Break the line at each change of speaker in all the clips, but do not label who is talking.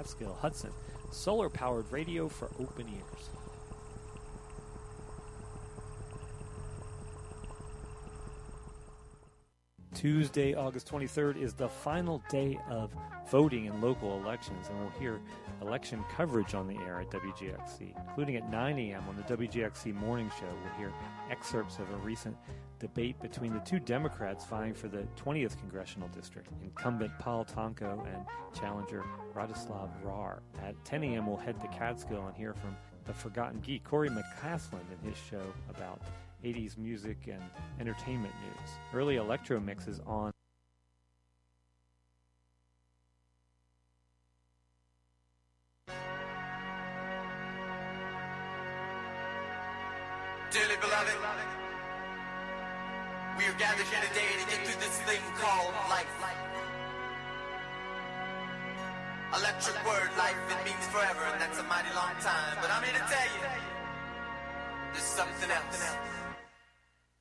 Catskill Hudson, solar powered radio for open ears. Tuesday, August 23rd, is the final day of voting in local elections, and we'll hear election coverage on the air at WGXC, including at 9 a.m. on the WGXC Morning Show. We'll hear excerpts of a recent debate between the two Democrats vying for the 20th congressional district, incumbent Paul Tonko and challenger Rostislav Rar. At 10 a.m., we'll head to Catskill and hear from the Forgotten Geek, Corey McCaslin, in his show about 80s music and entertainment news. Early electro mixes on
Dearly beloved, we are gathered here today to get through this thing called life. Electric word, life, it means forever, and that's a mighty long time. But I'm here to tell you, there's something else.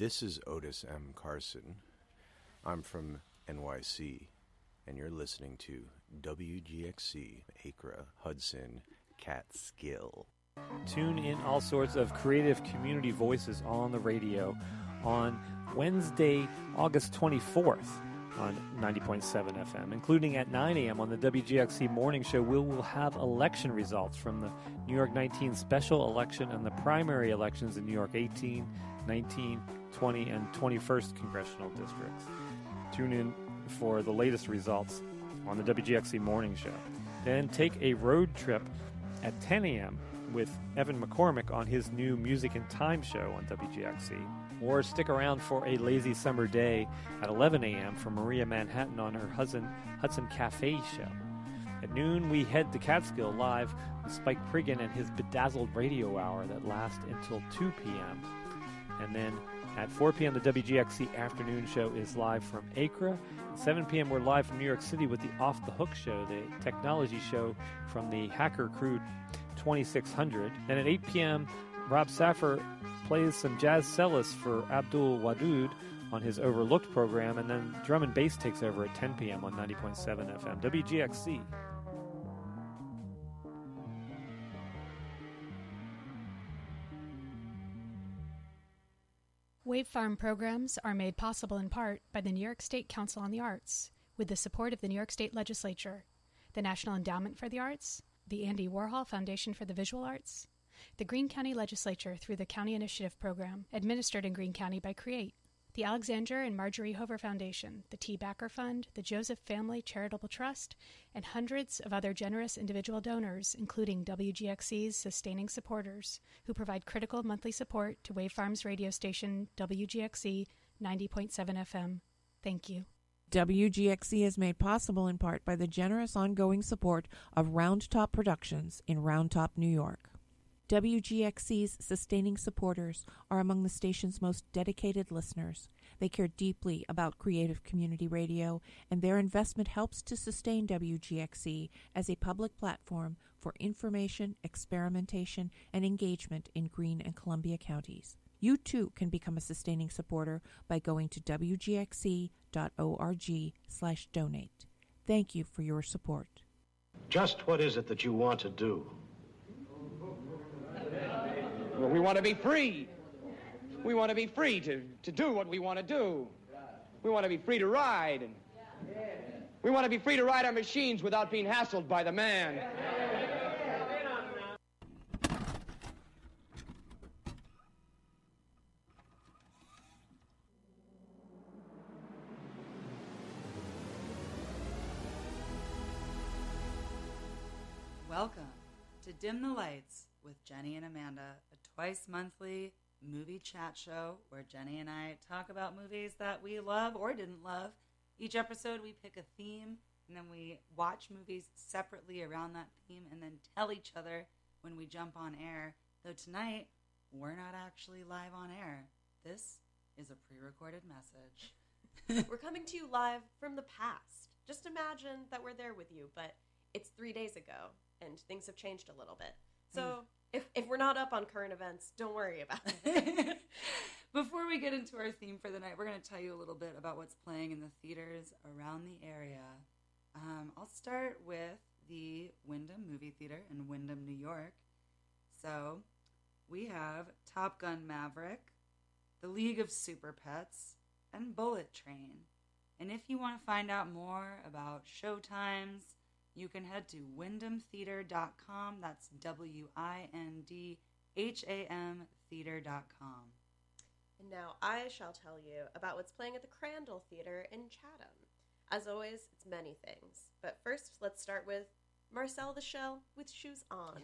This
is Otis M. Carson. I'm from NYC, and you're listening to WGXC Acra Hudson Catskill.
Tune in all sorts of creative community voices on the radio on Wednesday, August 24th on 90.7 FM, including at 9 a.m. on the WGXC Morning Show. We will have election results from the New York 19 special election and the primary elections in New York 18, 19, 20, and 21st congressional districts. Tune in for the latest results on the WGXC Morning Show. Then take a road trip at 10 a.m. with Evan McCormick on his new Music and Time show on WGXC. Or stick around for a lazy summer day at 11 a.m. for Maria Manhattan on her Hudson, Hudson Cafe show. At noon, we head to Catskill live with Spike Priggin and his bedazzled radio hour that lasts until 2 p.m. And then at 4 p.m., the WGXC afternoon show is live from Acra. At 7 p.m., we're live from New York City with the Off the Hook show, the technology show from the Hacker Crew 2600. And at 8 p.m., Rob Saffer plays some jazz cellists for Abdul Wadud on his Overlooked program, and then drum and bass takes over at 10 p.m. on 90.7 FM. WGXC.
Wave Farm programs are made possible in part by the New York State Council on the Arts, with the support of the New York State Legislature, the National Endowment for the Arts, the Andy Warhol Foundation for the Visual Arts, the Greene County Legislature through the County Initiative Program, administered in Greene County by CREATE, the Alexander and Marjorie Hover Foundation, the T. Backer Fund, the Joseph Family Charitable Trust, and hundreds of other generous individual donors, including WGXC's sustaining supporters, who provide critical monthly support to Wave Farms radio station WGXC 90.7 FM. Thank you.
WGXC is made possible in part by the generous ongoing support of Roundtop Productions in Roundtop, New York. WGXC's sustaining supporters are among the station's most dedicated listeners. They care deeply about creative community radio, and their investment helps to sustain WGXC as a public platform for information, experimentation, and engagement in Greene and Columbia counties. You too can become a sustaining supporter by going to wgxc.org slash donate. Thank you for your support.
Just what is it that you want to do?
We want to be free. We want to be free to, to do what we want to do. We want to be free to ride. We want to be free to ride our machines without being hassled by the man.
Welcome to Dim the Lights with Jenny and Amanda, twice monthly movie chat show where Jenny and I talk about movies that we love or didn't love. Each episode, we pick a theme and then we watch movies separately around that theme and then tell each other when we jump on air. Though tonight, we're not actually live on air. This is a pre recorded message.
We're coming to you live from the past. Just imagine that we're there with you, but it's three days ago and things have changed a little bit. So mm. If, if we're not up on current events, don't worry about it.
Before we get into our theme for the night, we're going to tell you a little bit about what's playing in the theaters around the area. Um, I'll start with the Windham Movie Theater in Windham, New York. So we have Top Gun Maverick, The League of Super Pets, and Bullet Train. And if you want to find out more about showtimes, you can head to windhamtheater.com. That's W I N D H A M theater.com.
And now I shall tell you about what's playing at the Crandell Theater in Chatham. As always, it's many things. But first, let's start with Marcel the Shell with Shoes On.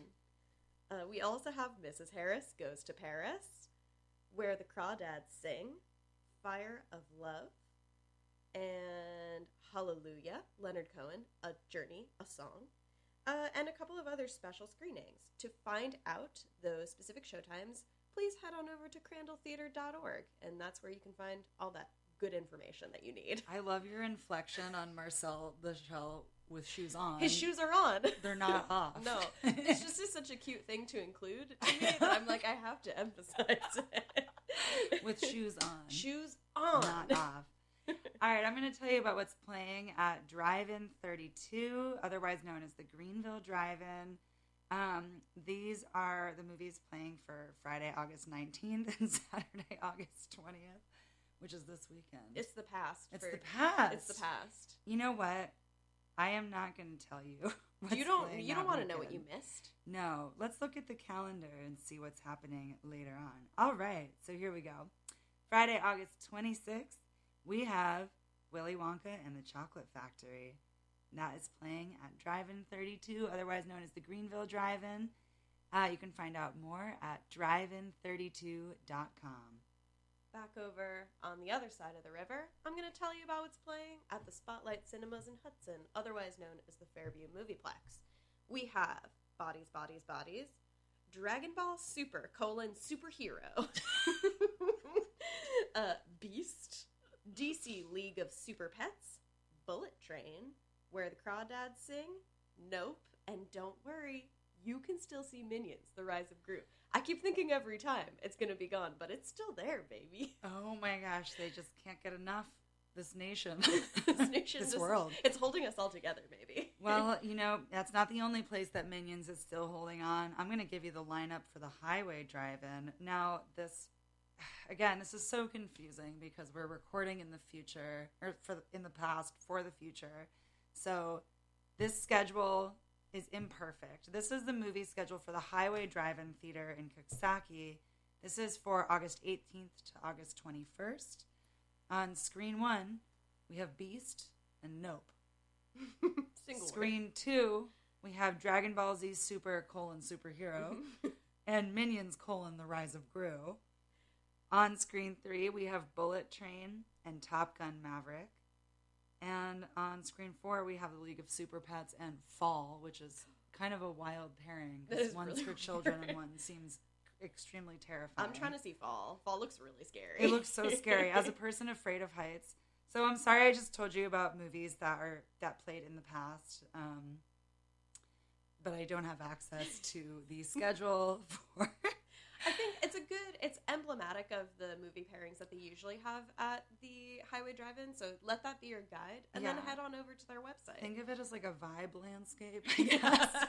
Uh, we also have Mrs. Harris Goes to Paris, Where the Crawdads Sing, Fire of Love, and Hallelujah, Leonard Cohen, A Journey, a Song, uh, and a couple of other special screenings. To find out those specific showtimes, please head on over to crandalltheater.org, and that's where you can find all that good information that you need.
I love your inflection on Marcel the Shell with shoes on.
His shoes are on.
They're not off.
No, it's just is such a cute thing to include to me that I'm like, I have to emphasize it.
with shoes on.
Shoes on.
Not off. All right, I'm going to tell you about what's playing at Drive In 32, otherwise known as the Greenville Drive In. Um, these are the movies playing for Friday, August 19th and Saturday, August 20th, which is this weekend.
It's the past.
It's
for-
the past.
It's the past.
You know what? I am not going to tell you. What's
you don't. You don't want to know what you missed.
No, let's look at the calendar and see what's happening later on. All right, so here we go. Friday, August 26th, we have Willy Wonka and the Chocolate Factory. That is playing at Drive In 32, otherwise known as the Greenville Drive In. Uh, you can find out more at drivein32.com.
Back over on the other side of the river, I'm going to tell you about what's playing at the Spotlight Cinemas in Hudson, otherwise known as the Fairview Movieplex. We have Bodies, Bodies, Bodies, Dragon Ball Super colon superhero, uh, Beast, DC League of Super Pets, Bullet Train, Where the Crawdads Sing, Nope, and don't worry, you can still see Minions: The Rise of Gru. I keep thinking every time it's gonna be gone, but it's still there, baby.
Oh my gosh, they just can't get enough. This nation,
this nation,
this world.
it's holding us all together, maybe.
Well, you know, that's not the only place that Minions is still holding on. I'm going to give you the lineup for the Highway Drive In. Now, this, again, this is so confusing because we're recording in the future, or for in the past for the future. So, this schedule is imperfect. This is the movie schedule for the Highway Drive In Theater in Coxsackie. This is for August 18th to August 21st. On screen one, we have Beast and Nope.
Single
Screen two, we have Dragon Ball Z Super colon superhero and Minions colon the Rise of Gru. On screen three, we have Bullet Train and Top Gun Maverick. And on screen four, we have the League of Super Pets and Fall, which is kind of a wild pairing. Because one's
really
for children
weird.
and one seems extremely terrifying.
I'm trying to see Fall. Fall looks really scary.
It looks so scary as a person afraid of heights. So I'm sorry I just told you about movies that are that played in the past. Um, but I don't have access to the schedule for
I think good, it's emblematic of the movie pairings that they usually have at the Highway Drive-In. So let that be your guide, and then head on over to their website.
think of it as like a vibe landscape. I guess.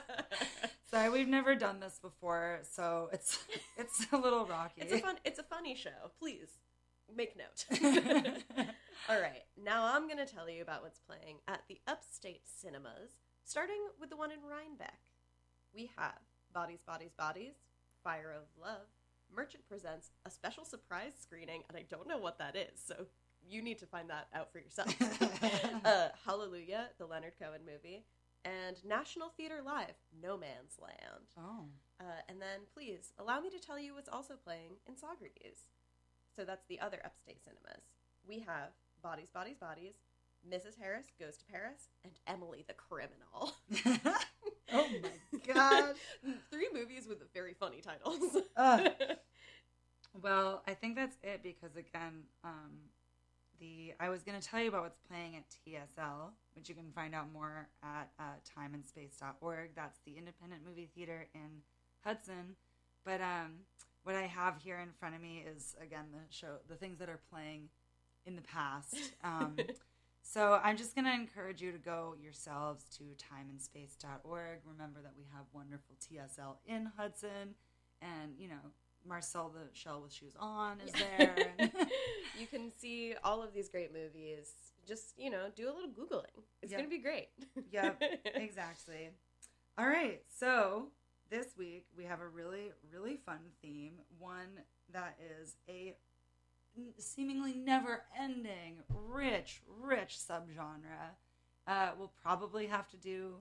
Sorry, we've never done this before, so it's it's a little rocky.
It's a fun, it's a funny show. Please make note. All right, now I'm going to tell you about what's playing at the Upstate Cinemas, starting with the one in Rhinebeck. We have Bodies, Bodies, Bodies, Fire of Love. Merchant presents a special surprise screening, and I don't know what that is, so you need to find that out for yourself. uh, Hallelujah, the Leonard Cohen movie, and National Theater Live, No Man's Land.
Oh.
Uh, and then, please allow me to tell you what's also playing in Socrates. So that's the other upstate cinemas. We have Bodies, Bodies, Bodies, Mrs. Harris Goes to Paris, and Emily the Criminal.
oh my gosh.
Three movies with very funny titles.
Ugh. Well, I think that's it because again, um, the I was going to tell you about what's playing at TSL, which you can find out more at uh, timeandspace.org. That's the independent movie theater in Hudson. But um, what I have here in front of me is again the show, the things that are playing in the past. Um, so I'm just going to encourage you to go yourselves to timeandspace.org. Remember that we have wonderful TSL in Hudson, and you know Marcel the Shell with Shoes On is there.
you can see all of these great movies. Just, you know, do a little Googling. It's
Yep.
going to be great.
yep, exactly. All right, so this week we have a really, really fun theme. One that is a seemingly never-ending, rich, rich subgenre. Uh, we'll probably have to do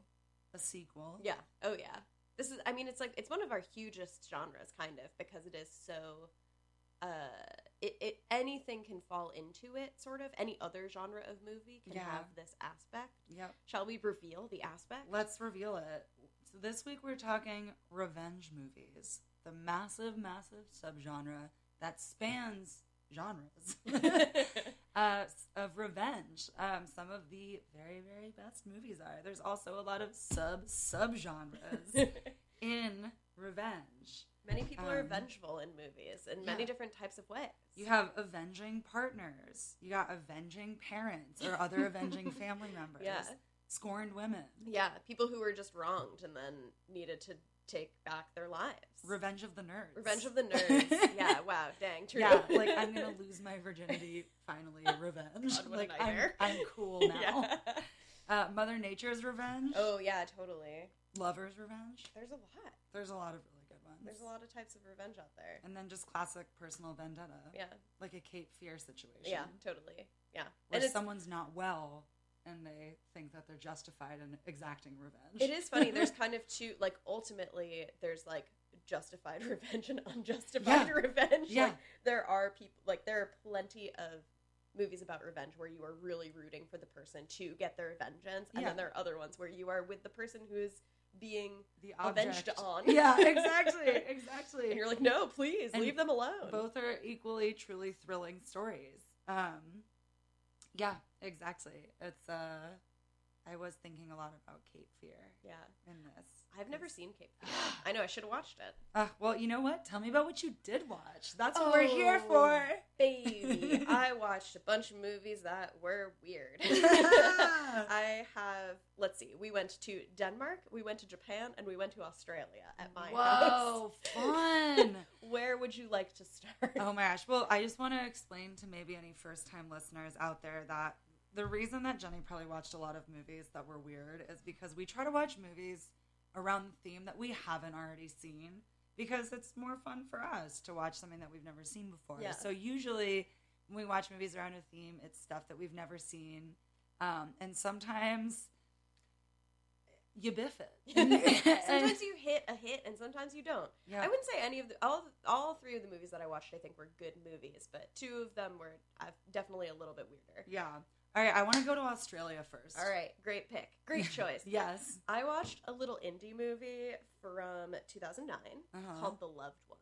a sequel.
Yeah. Oh yeah. This is I mean it's like it's one of our hugest genres kind of because it is so uh it, it anything can fall into it sort of any other genre of movie can
Yeah.
have this aspect.
Yep.
Shall we reveal the aspect?
Let's reveal it. So this week we're talking revenge movies, the massive, massive subgenre that spans genres uh, of revenge. Um, some of the very, very best movies are. There's also a lot of sub subgenres in revenge.
Many people are
Um,
vengeful in movies in many different types of ways.
You have avenging partners. You got avenging parents or other avenging family members.
Yeah.
Scorned women.
yeah, people who were just wronged and then needed to take back their lives.
Revenge of the nerds.
Revenge of the nerds. yeah, wow, dang, true.
Yeah, like I'm gonna lose my virginity finally. Revenge.
God,
like I'm. I'm cool now.
Yeah.
Uh, Mother Nature's revenge.
Oh yeah, totally.
Lover's revenge.
There's a lot.
There's a lot of really good ones.
There's a lot of types of revenge out there.
And then just classic personal vendetta.
Yeah.
Like a Cape Fear situation.
Yeah, totally. Yeah.
Where someone's not well and they think that they're justified in exacting revenge.
it is funny. There's kind of two, like, ultimately, there's like justified revenge and unjustified
Yeah.
revenge.
Yeah.
Like, there are people, like, there are plenty of movies about revenge where you are really rooting for the person to get their vengeance. And
Yeah.
then there are other ones where you are with the person who is being
the
avenged on.
Yeah, exactly, exactly.
and you're like, no, please,
And
leave them alone.
Both are equally truly thrilling stories. Um, yeah, exactly. It's uh, I was thinking a lot about Cape Fear
Yeah.
in this.
I've never seen Cape Fear. I know, I should have watched it.
Uh, well, you know what? Tell me about what you did watch. That's what we're here
Oh,
for.
Baby, I watched a bunch of movies that were weird. I have, let's see, we went to Denmark, we went to Japan, and we went to Australia at my
Whoa, fun!
house. Where would you like to start?
oh my gosh. Well, I just want to explain to maybe any first time listeners out there that the reason that Jenny probably watched a lot of movies that were weird is because we try to watch movies around the theme that we haven't already seen because it's more fun for us to watch something that we've never seen before.
Yeah.
So usually when we watch movies around a theme, it's stuff that we've never seen. Um, and sometimes you biff it.
sometimes you hit a hit, and sometimes you don't.
Yeah.
I wouldn't say any of the all all three of the movies that I watched. I think were good movies, but two of them were uh, definitely a little bit weirder.
Yeah. All right, I want to go to Australia first.
All right, great pick, great choice.
Yes.
I watched a little indie movie from 2009
Uh-huh.
called The Loved Ones.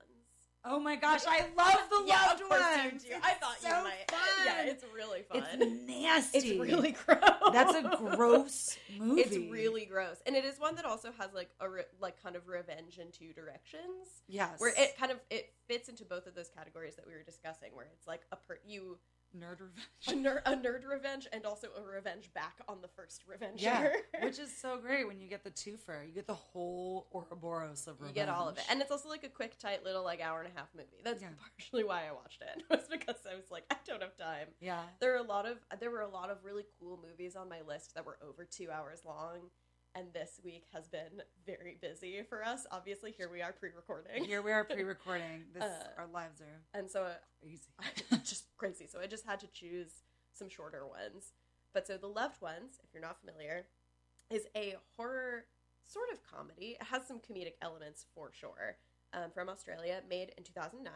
Oh my gosh, I love the
Yeah,
loved
of course you
ones.
I thought
so
you might.
Fun.
Yeah, it's really fun.
It's nasty.
It's really gross.
That's a gross movie.
It's really gross, and it is one that also has like a re- like kind of revenge in two directions.
yes.
Where it kind of it fits into both of those categories that we were discussing, where it's like a per- you
nerd revenge.
a, ner- a nerd revenge and also a revenge back on the first revenge.
Yeah, which is so great when you get the twofer. You get the whole Ouroboros of revenge.
You get all of it, and it's also like a quick, tight little like hour and a half movie. That's
Yeah.
partially why I watched it. Was because I was like, I don't have time.
yeah,
There are a lot of there were a lot of really cool movies on my list that were over two hours long, and this week has been very busy for us. Obviously, here we are pre-recording,
here we are pre-recording. This
Uh,
our lives are
and so uh,
crazy.
just crazy. So I just had to choose some shorter ones. But so the loved ones, if you're not familiar, is a horror sort of comedy. It has some comedic elements for sure. Um, from Australia, made in 2009.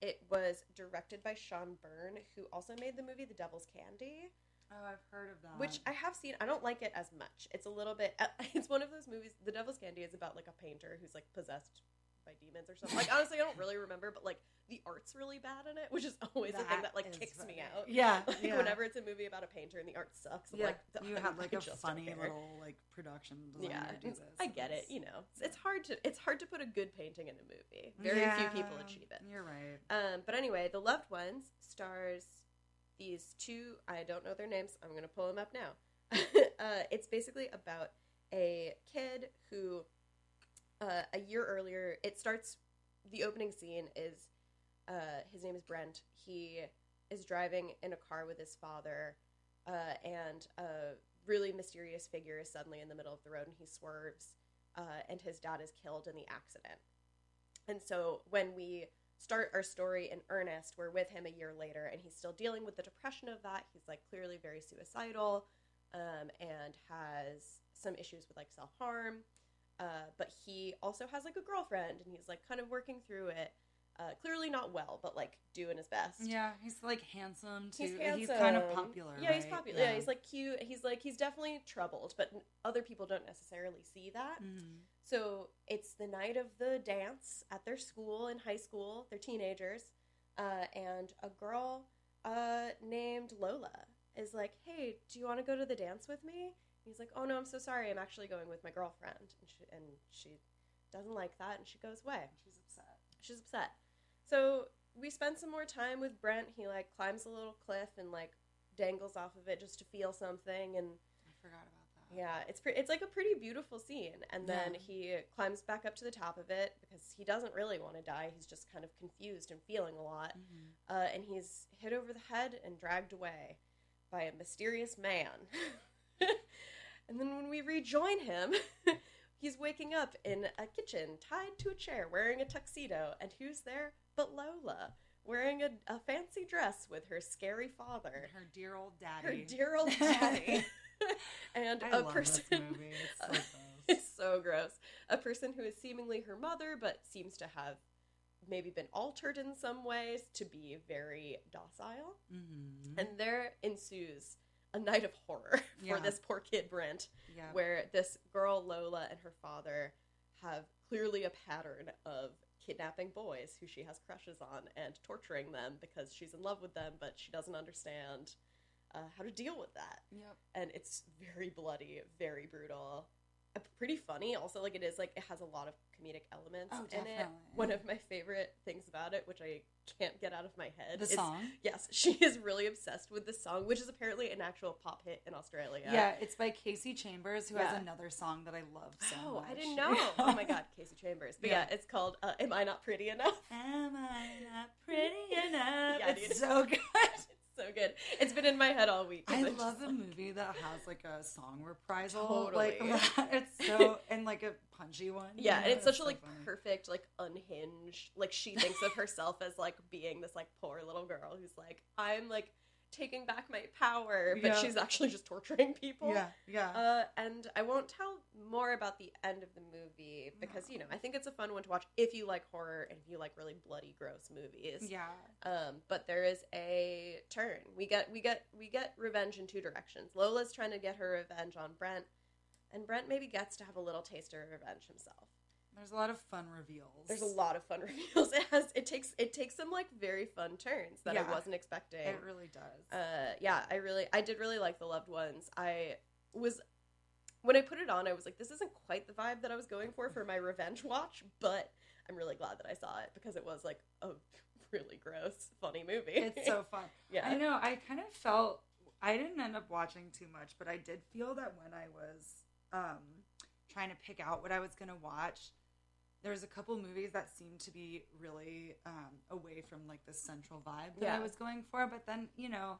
It was directed by Sean Byrne, who also made the movie The Devil's Candy,
Oh, I've heard of that.
which I have seen. I don't like it as much. It's a little bit. It's one of those movies. The Devil's Candy is about like a painter who's like possessed by demons or something. Like honestly, I don't really remember, but like the art's really bad in it, which is always the thing
That
that like
is
kicks me out.
Yeah,
Like,
yeah.
whenever it's a movie about a painter and the art sucks, I'm
yeah,
like
you have like a funny little like production designer
yeah,
do this.
I get it. You know, it's, it's hard to it's hard to put a good painting in a movie. Very few people achieve it.
You're right.
Um, but anyway, The Loved Ones stars these two. I don't know their names. I'm going to pull them up now. uh, it's basically about a kid who, uh, a year earlier, it starts. The opening scene is uh, his name is Brent. He is driving in a car with his father, uh, and a really mysterious figure is suddenly in the middle of the road, and he swerves, uh, and his dad is killed in the accident. And so when we start our story in earnest, we're with him a year later, and he's still dealing with the depression of that. He's like clearly very suicidal, um, and has some issues with like self harm. Uh, but he also has like a girlfriend, and he's like kind of working through it. Uh, clearly not well, but like doing his best.
Yeah, he's like handsome too.
He's
He's, kind of popular.
Yeah, he's popular. Yeah. he's like cute. He's like he's definitely troubled, but other people don't necessarily see that.
Mhm.
So it's the night of the dance at their school in high school. They're teenagers, uh, and a girl uh, named Lola is like, "Hey, do you want to go to the dance with me?" He's like, "Oh no, I'm so sorry. I'm actually going with my girlfriend," and she, and she doesn't like that, and she goes away.
She's upset.
She's upset. So we spend some more time with Brent. He like climbs a little cliff and like dangles off of it just to feel something, and
I forgot about.
Yeah, it's pre- it's like a pretty beautiful scene. And then
Yeah.
he climbs back up to the top of it because he doesn't really want to die. He's just kind of confused and feeling a lot.
Mhm.
Uh, and he's hit over the head and dragged away by a mysterious man. and then when we rejoin him, he's waking up in a kitchen, tied to a chair, wearing a tuxedo. And who's there but Lola, wearing a, a fancy dress with her scary father,
Her dear old daddy.
her dear old daddy, and
I
a person.
It's so gross.
It's so gross. A person who is seemingly her mother, but seems to have maybe been altered in some ways to be very docile.
Mhm.
And there ensues a night of horror for
Yeah.
this poor kid, Brent,
Yeah.
where this girl, Lola, and her father have clearly a pattern of kidnapping boys who she has crushes on and torturing them because she's in love with them, but she doesn't understand uh, how to deal with that
Yep.
and it's very bloody, very brutal, uh, pretty funny. Also, like it is like it has a lot of comedic elements
Oh,
in it. One of my favorite things about it, which I can't get out of my head,
The
is-
song?
Yes, she is really obsessed with the song, which is apparently an actual pop hit in Australia.
Yeah. it's by Kasey Chambers, who
Yeah.
has another song that I love so
Oh,
much.
I didn't know. oh my god, Kasey Chambers. But yeah,
Yeah.
it's called uh, "Am I Not Pretty Enough?"
Am I not pretty enough?
Yeah,
it's so good.
So good. It's been in my head all week.
I love a movie that has like a song reprisal,
Totally.
like that. It's so and like a punchy one.
Yeah,
you
and it's such a
so
like
funny.
perfect, like unhinged. Like she thinks of herself as like being this like poor little girl who's like, I'm like taking back my power, but
Yeah.
she's actually just torturing people.
Yeah, yeah.
Uh, and I won't tell more about the end of the movie because you know I think it's a fun one to watch if you like horror and if you like really bloody, gross movies.
yeah.
Um, but there is a turn. We get we get we get revenge in two directions. Lola's trying to get her revenge on Brent, and Brent maybe gets to have a little taster of revenge himself.
There's a lot of fun reveals.
There's a lot of fun reveals. It has it takes it takes some like very fun turns that
Yeah.
I wasn't expecting.
It really does.
uh, yeah, I really I did really like the loved ones. I was when I put it on, I was like, this isn't quite the vibe that I was going for for my revenge watch, but I'm really glad that I saw it because it was like a really gross, funny movie.
it's so fun.
Yeah.
I know. I kind of felt I didn't end up watching too much, but I did feel that when I was um, trying to pick out what I was going to watch, there was a couple movies that seemed to be really um, away from like the central vibe that I was going for. But then you know,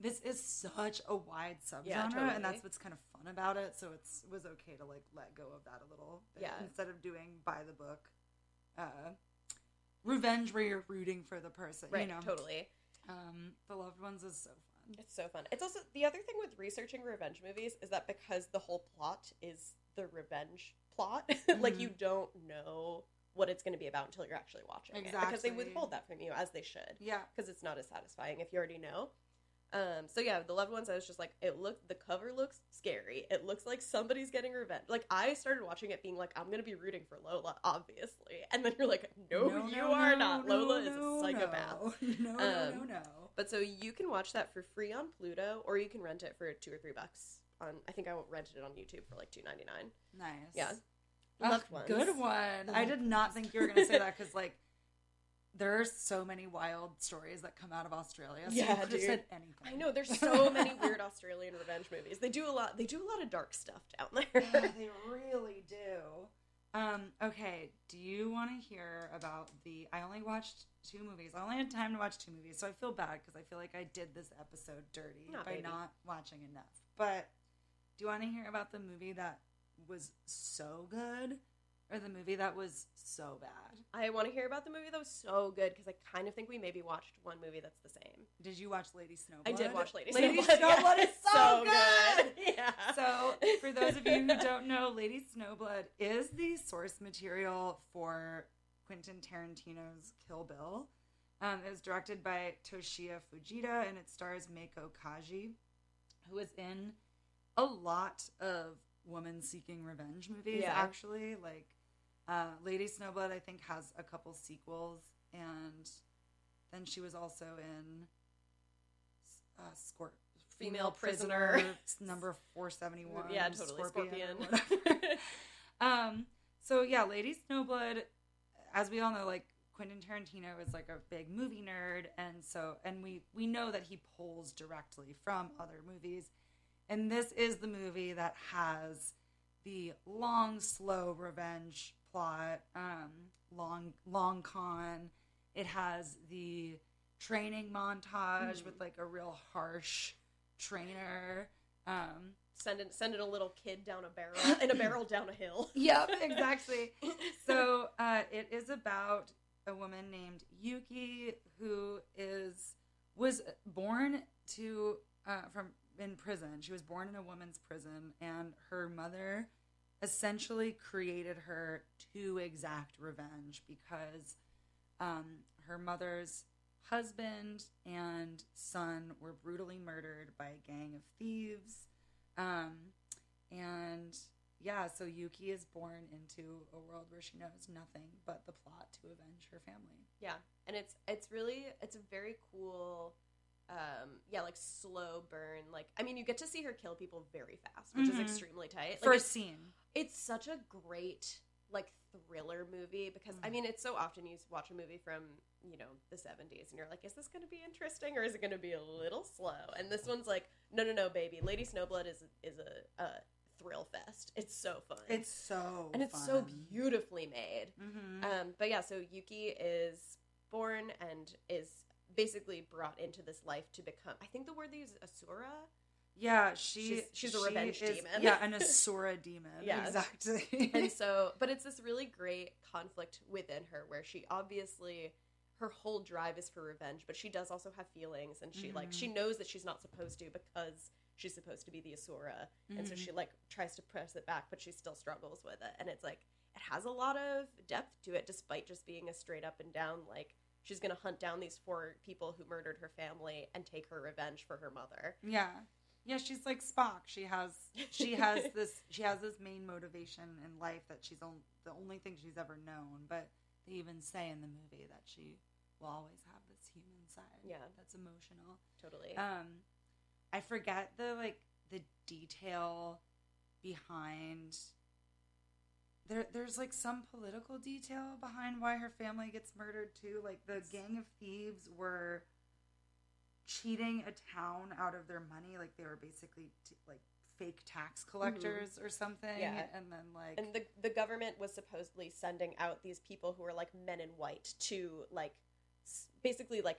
this is such a wide subgenre,
Yeah,
and that's what's kind of fun about it. So it's it was okay to like let go of that a little, bit
Yeah.
instead of doing by the book. Uh, revenge where you're rooting for the person,
right,
you know.
totally.
Um, the loved ones is so fun.
It's so fun. It's also the other thing with researching revenge movies is that because the whole plot is the revenge plot, like
Mhm.
you don't know what it's going to be about until you're actually watching it because they withhold that from you as they should.
Yeah.
because it's not as satisfying if you already know. Um, so yeah, the loved ones. I was just like, it looked. The cover looks scary. It looks like somebody's getting revenge. Like I started watching it, being like, I'm gonna be rooting for Lola, obviously, and then you're like, no,
No,
you
no,
are
no,
not.
no,
Lola is a psychopath.
No, no, no,
Um,
no, no.
But so you can watch that for free on Pluto, or you can rent it for two or three bucks. On I think I rented it on YouTube for like two ninety nine.
Nice.
Yeah, loved ones.
Good one. I did not think you were going to say that because, like, there are so many wild stories that come out of Australia. So
Yeah, dude.
said anything.
I know there's so many weird Australian revenge movies. They do a lot. They do a lot of dark stuff down there.
Yeah, they really do. Um, okay, do you want to hear about the? I only watched two movies. I only had time to watch two movies, so I feel bad because I feel like I did this episode dirty
Nah,
by
baby.
not watching enough. But do you want to hear about the movie that was so good, or the movie that was so bad?
I want to hear about the movie that was so good because I kind of think we maybe watched one movie that's the same.
Did you watch Lady Snowblood?
I did watch Lady, Snowblood.
Lady
Snowblood.
Snowblood
yeah.
is so, good.
Yeah.
So, for those of you who don't know, Lady Snowblood is the source material for Quentin Tarantino's Kill Bill. Um, it was directed by Toshiya Fujita and it stars Meiko Kaji, who is in a lot of woman seeking revenge movies,
Yeah.
actually. Like, uh, Lady Snowblood, I think, has a couple sequels, and then she was also in uh, Scor-
Female Prisoner.
number 471.
Yeah, totally,
or
Scorpion.
um, so yeah, Lady Snowblood, as we all know, like Quentin Tarantino is like a big movie nerd, and so and we we know that he pulls directly from other movies, and this is the movie that has the long, slow revenge plot, um, long long con. It has the training montage
Mhm.
with like a real harsh trainer. Um,
sending sending a little kid down a barrel in a barrel down a hill.
yep, exactly. so uh, it is about a woman named Yuki who is was born to uh, from in prison. She was born in a woman's prison, and her mother essentially created her to exact revenge because um, her mother's husband and son were brutally murdered by a gang of thieves. Um, and yeah, so Yuki is born into a world where she knows nothing but the plot to avenge her family.
Yeah, and it's it's really it's a very cool, um, yeah, like slow burn. Like I mean, you get to see her kill people very fast, which
Mhm.
is extremely tight. Like,
First
it's,
scene.
it's such a great like thriller movie because I
Mhm.
mean, it's so often you watch a movie from you know the '70s and you're like, is this going to be interesting or is it going to be a little slow? And this one's like, no, no, no, baby, Lady Snowblood is is a, a thrill fest. It's so fun.
It's so
and it's so beautifully made.
Mhm.
Um, but yeah, so Yuki is born and is basically brought into this life to become. I think the word they use is Asura.
Yeah, she
She's- she's a
she
revenge
is-
demon.
Yeah, an Asura demon.
Yeah.
exactly.
and so, but it's this really great conflict within her where she obviously her whole drive is for revenge, but she does also have feelings, and she like
Mhm.
she knows that she's not supposed to because she's supposed to be the Asura, and so she like tries to press it back, but she still struggles with it, and it's like it has a lot of depth to it, despite just being a straight up and down like she's gonna hunt down these four people who murdered her family and take her revenge for her mother.
Yeah. Yeah, she's like Spock. She has she has this she has this main motivation in life that she's on, the only thing she's ever known, but they even say in the movie that she will always have this human side.
Yeah.
That's emotional.
Totally.
Um I forget the like the detail behind there there's like some political detail behind why her family gets murdered too. Like the gang of thieves were cheating a town out of their money. Like they were basically t- like fake tax collectors or something.
Mm-hmm. Yeah.
and then like
and the the government was supposedly sending out these people who were like men in white to like s- basically like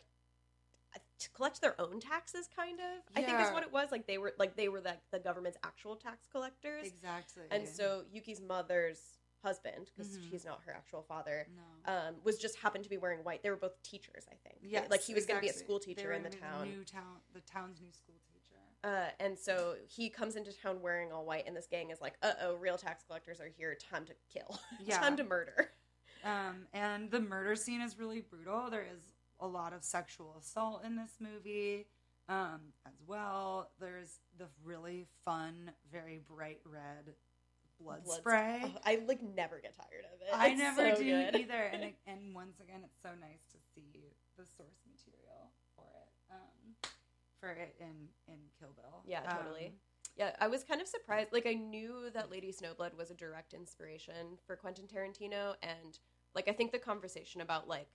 uh, to collect their own taxes kind of? I think is what it was. Like they were like they were like the government's actual tax collectors.
Exactly.
And so yuki's mother's husband, because
Mhm.
he's not her actual father,
No.
um, was just happened to be wearing white. They were both teachers, I think.
Yes,
like he was going to be a school teacher in the town.
New town, the town's new school teacher.
Uh, and so he comes into town wearing all white, and this gang is like, "Uh oh, real tax collectors are here. Time to kill.
Yeah.
Time to murder."
Um, and the murder scene is really brutal. There is a lot of sexual assault in this movie um, as well. There's the really fun, very bright red blood,
Blood-
spray.
Oh, I like never get tired of it.
I
It's
never
so
do
good.
either. And and once again, it's so nice to see the source material for it. Um, for it in in Kill Bill.
Yeah, totally.
Um,
Yeah, I was kind of surprised. Like, I knew that Lady Snowblood was a direct inspiration for Quentin Tarantino, and like, I think the conversation about like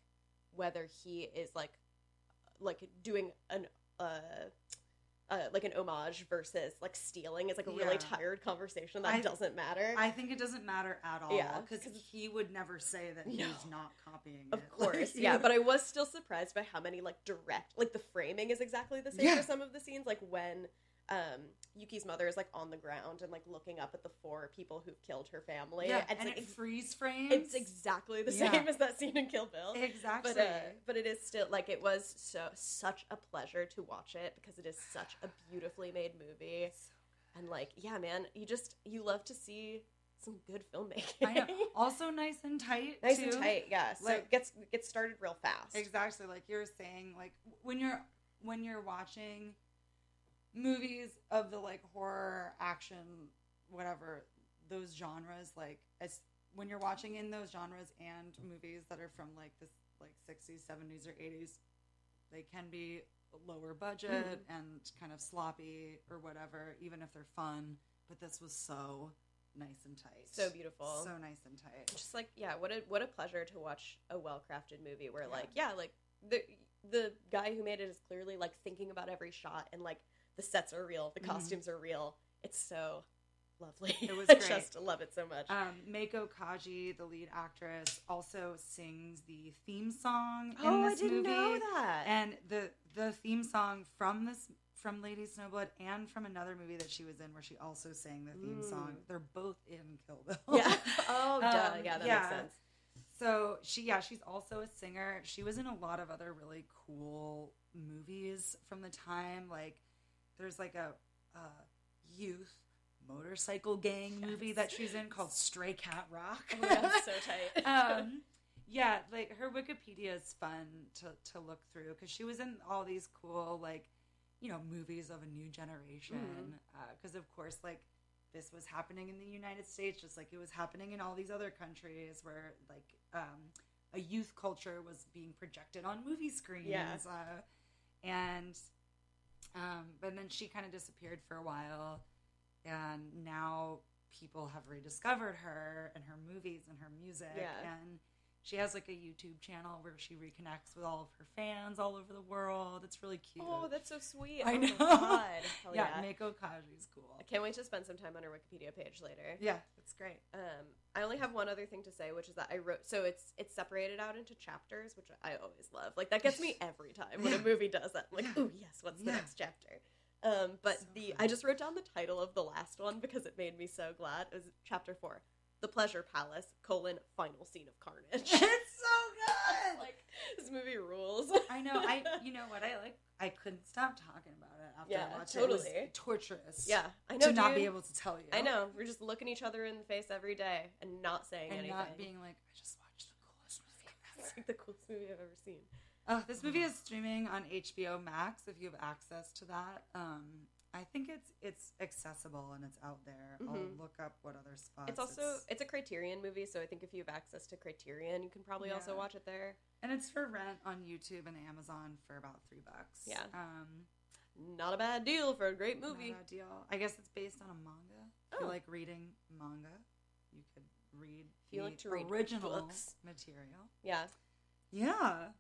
whether he is like like doing an uh, uh like an homage versus like stealing is like a really tired conversation that
I-
doesn't matter.
I think it doesn't matter at all.
Yeah,
because
'cause-
he would never say that he's not copying
of
it.
course,
Like,
yeah, but I was still surprised by how many like direct like the framing is exactly the same
Yeah.
for some of the scenes. Like when um Yuki's mother is like on the ground and like looking up at the four people who've killed her family.
yeah,
it's
and
like
it
ex-
freeze frames.
it's exactly the
Yeah.
same as that scene in Kill Bill.
exactly.
But uh, but it is still like it was so such a pleasure to watch it because it is such a beautifully made movie. And like, yeah, man, you just you love to see some good filmmaking.
Also nice and tight.
nice
too.
and tight, yeah. So
Like-
it gets gets started real fast.
Exactly, like you're saying, like when you're when you're watching movies of the like horror, action, whatever those genres, like as when you're watching in those genres and movies that are from like this like 60s, 70s, or 80s, they can be lower budget
Mhm.
and kind of sloppy or whatever, even if they're fun. But this was so nice and tight,
So beautiful.
so nice and tight.
just like yeah, what a what a pleasure to watch a well crafted movie where
Yeah.
like yeah, like the the guy who made it is clearly like thinking about every shot and like the sets are real, the
Mhm.
costumes are real. It's so lovely.
It was
I just love it so much.
Um, Meiko Kaji, the lead actress, also sings the theme song in
oh, I didn't
movie.
know that.
And the the theme song from this from Lady Snowblood and from another movie that she was in where she also sang the theme song.
Mm.
They're both in Kill Bill.
yeah. Oh, duh.
Um,
yeah, that
yeah.
makes sense.
So she, yeah, she's also a singer. She was in a lot of other really cool movies from the time. Like, there's like a, a youth motorcycle gang movie that she's in called Stray Cat Rock.
Oh so tight.
um, yeah, like her Wikipedia is fun to to look through because she was in all these cool like, you know, movies of a new generation. Because of course, like this was happening in the United States, just like it was happening in all these other countries where like um, a youth culture was being projected on movie screens.
Yeah.
Uh, and um, but then she kind of disappeared for a while, and now people have rediscovered her and her movies and her music.
Yeah.
And she has like a YouTube channel where she reconnects with all of her fans all over the world. It's really cute.
Oh, that's so sweet.
I
oh
know.
My God. Hell
yeah,
yeah.
Meiko Kaji's cool.
I can't wait to spend some time on her Wikipedia page later.
Yeah, it's great.
Um, I only have one other thing to say, which is that I wrote. So it's it's separated out into chapters, which I always love. Like that gets me every time when a movie does that. I'm like,
Yeah.
oh yes, what's the
Yeah.
next chapter? Um, but
So
the
fun.
I just wrote down the title of the last one because it made me so glad. It was chapter four, the Pleasure Palace: colon Final Scene of Carnage.
it's so good.
like this movie rules.
I know. I you know what I like. I couldn't stop talking about it after
Yeah,
I watched it. It was
totally.
torturous.
yeah, I know.
to not be able to tell you.
I know. We're just looking each other in the face every day and not saying
and
anything.
not being like, I just watched the coolest movie
It's like the coolest movie I've ever seen.
Uh, this movie is streaming on HBO Max if you have access to that. Um, I think it's it's accessible and it's out there. I'll
Mhm.
look up what other spots.
It's also it's, a Criterion movie, so I think if you have access to Criterion, you can probably also watch it there.
and it's for rent on YouTube and Amazon for about three bucks.
Yeah.
um,
Not a bad deal for a great movie.
Not a deal. I guess it's based on a manga. If you
Oh.
like reading manga, you could read
If you
the
like to read
original
books.
material.
Yeah,
Yeah,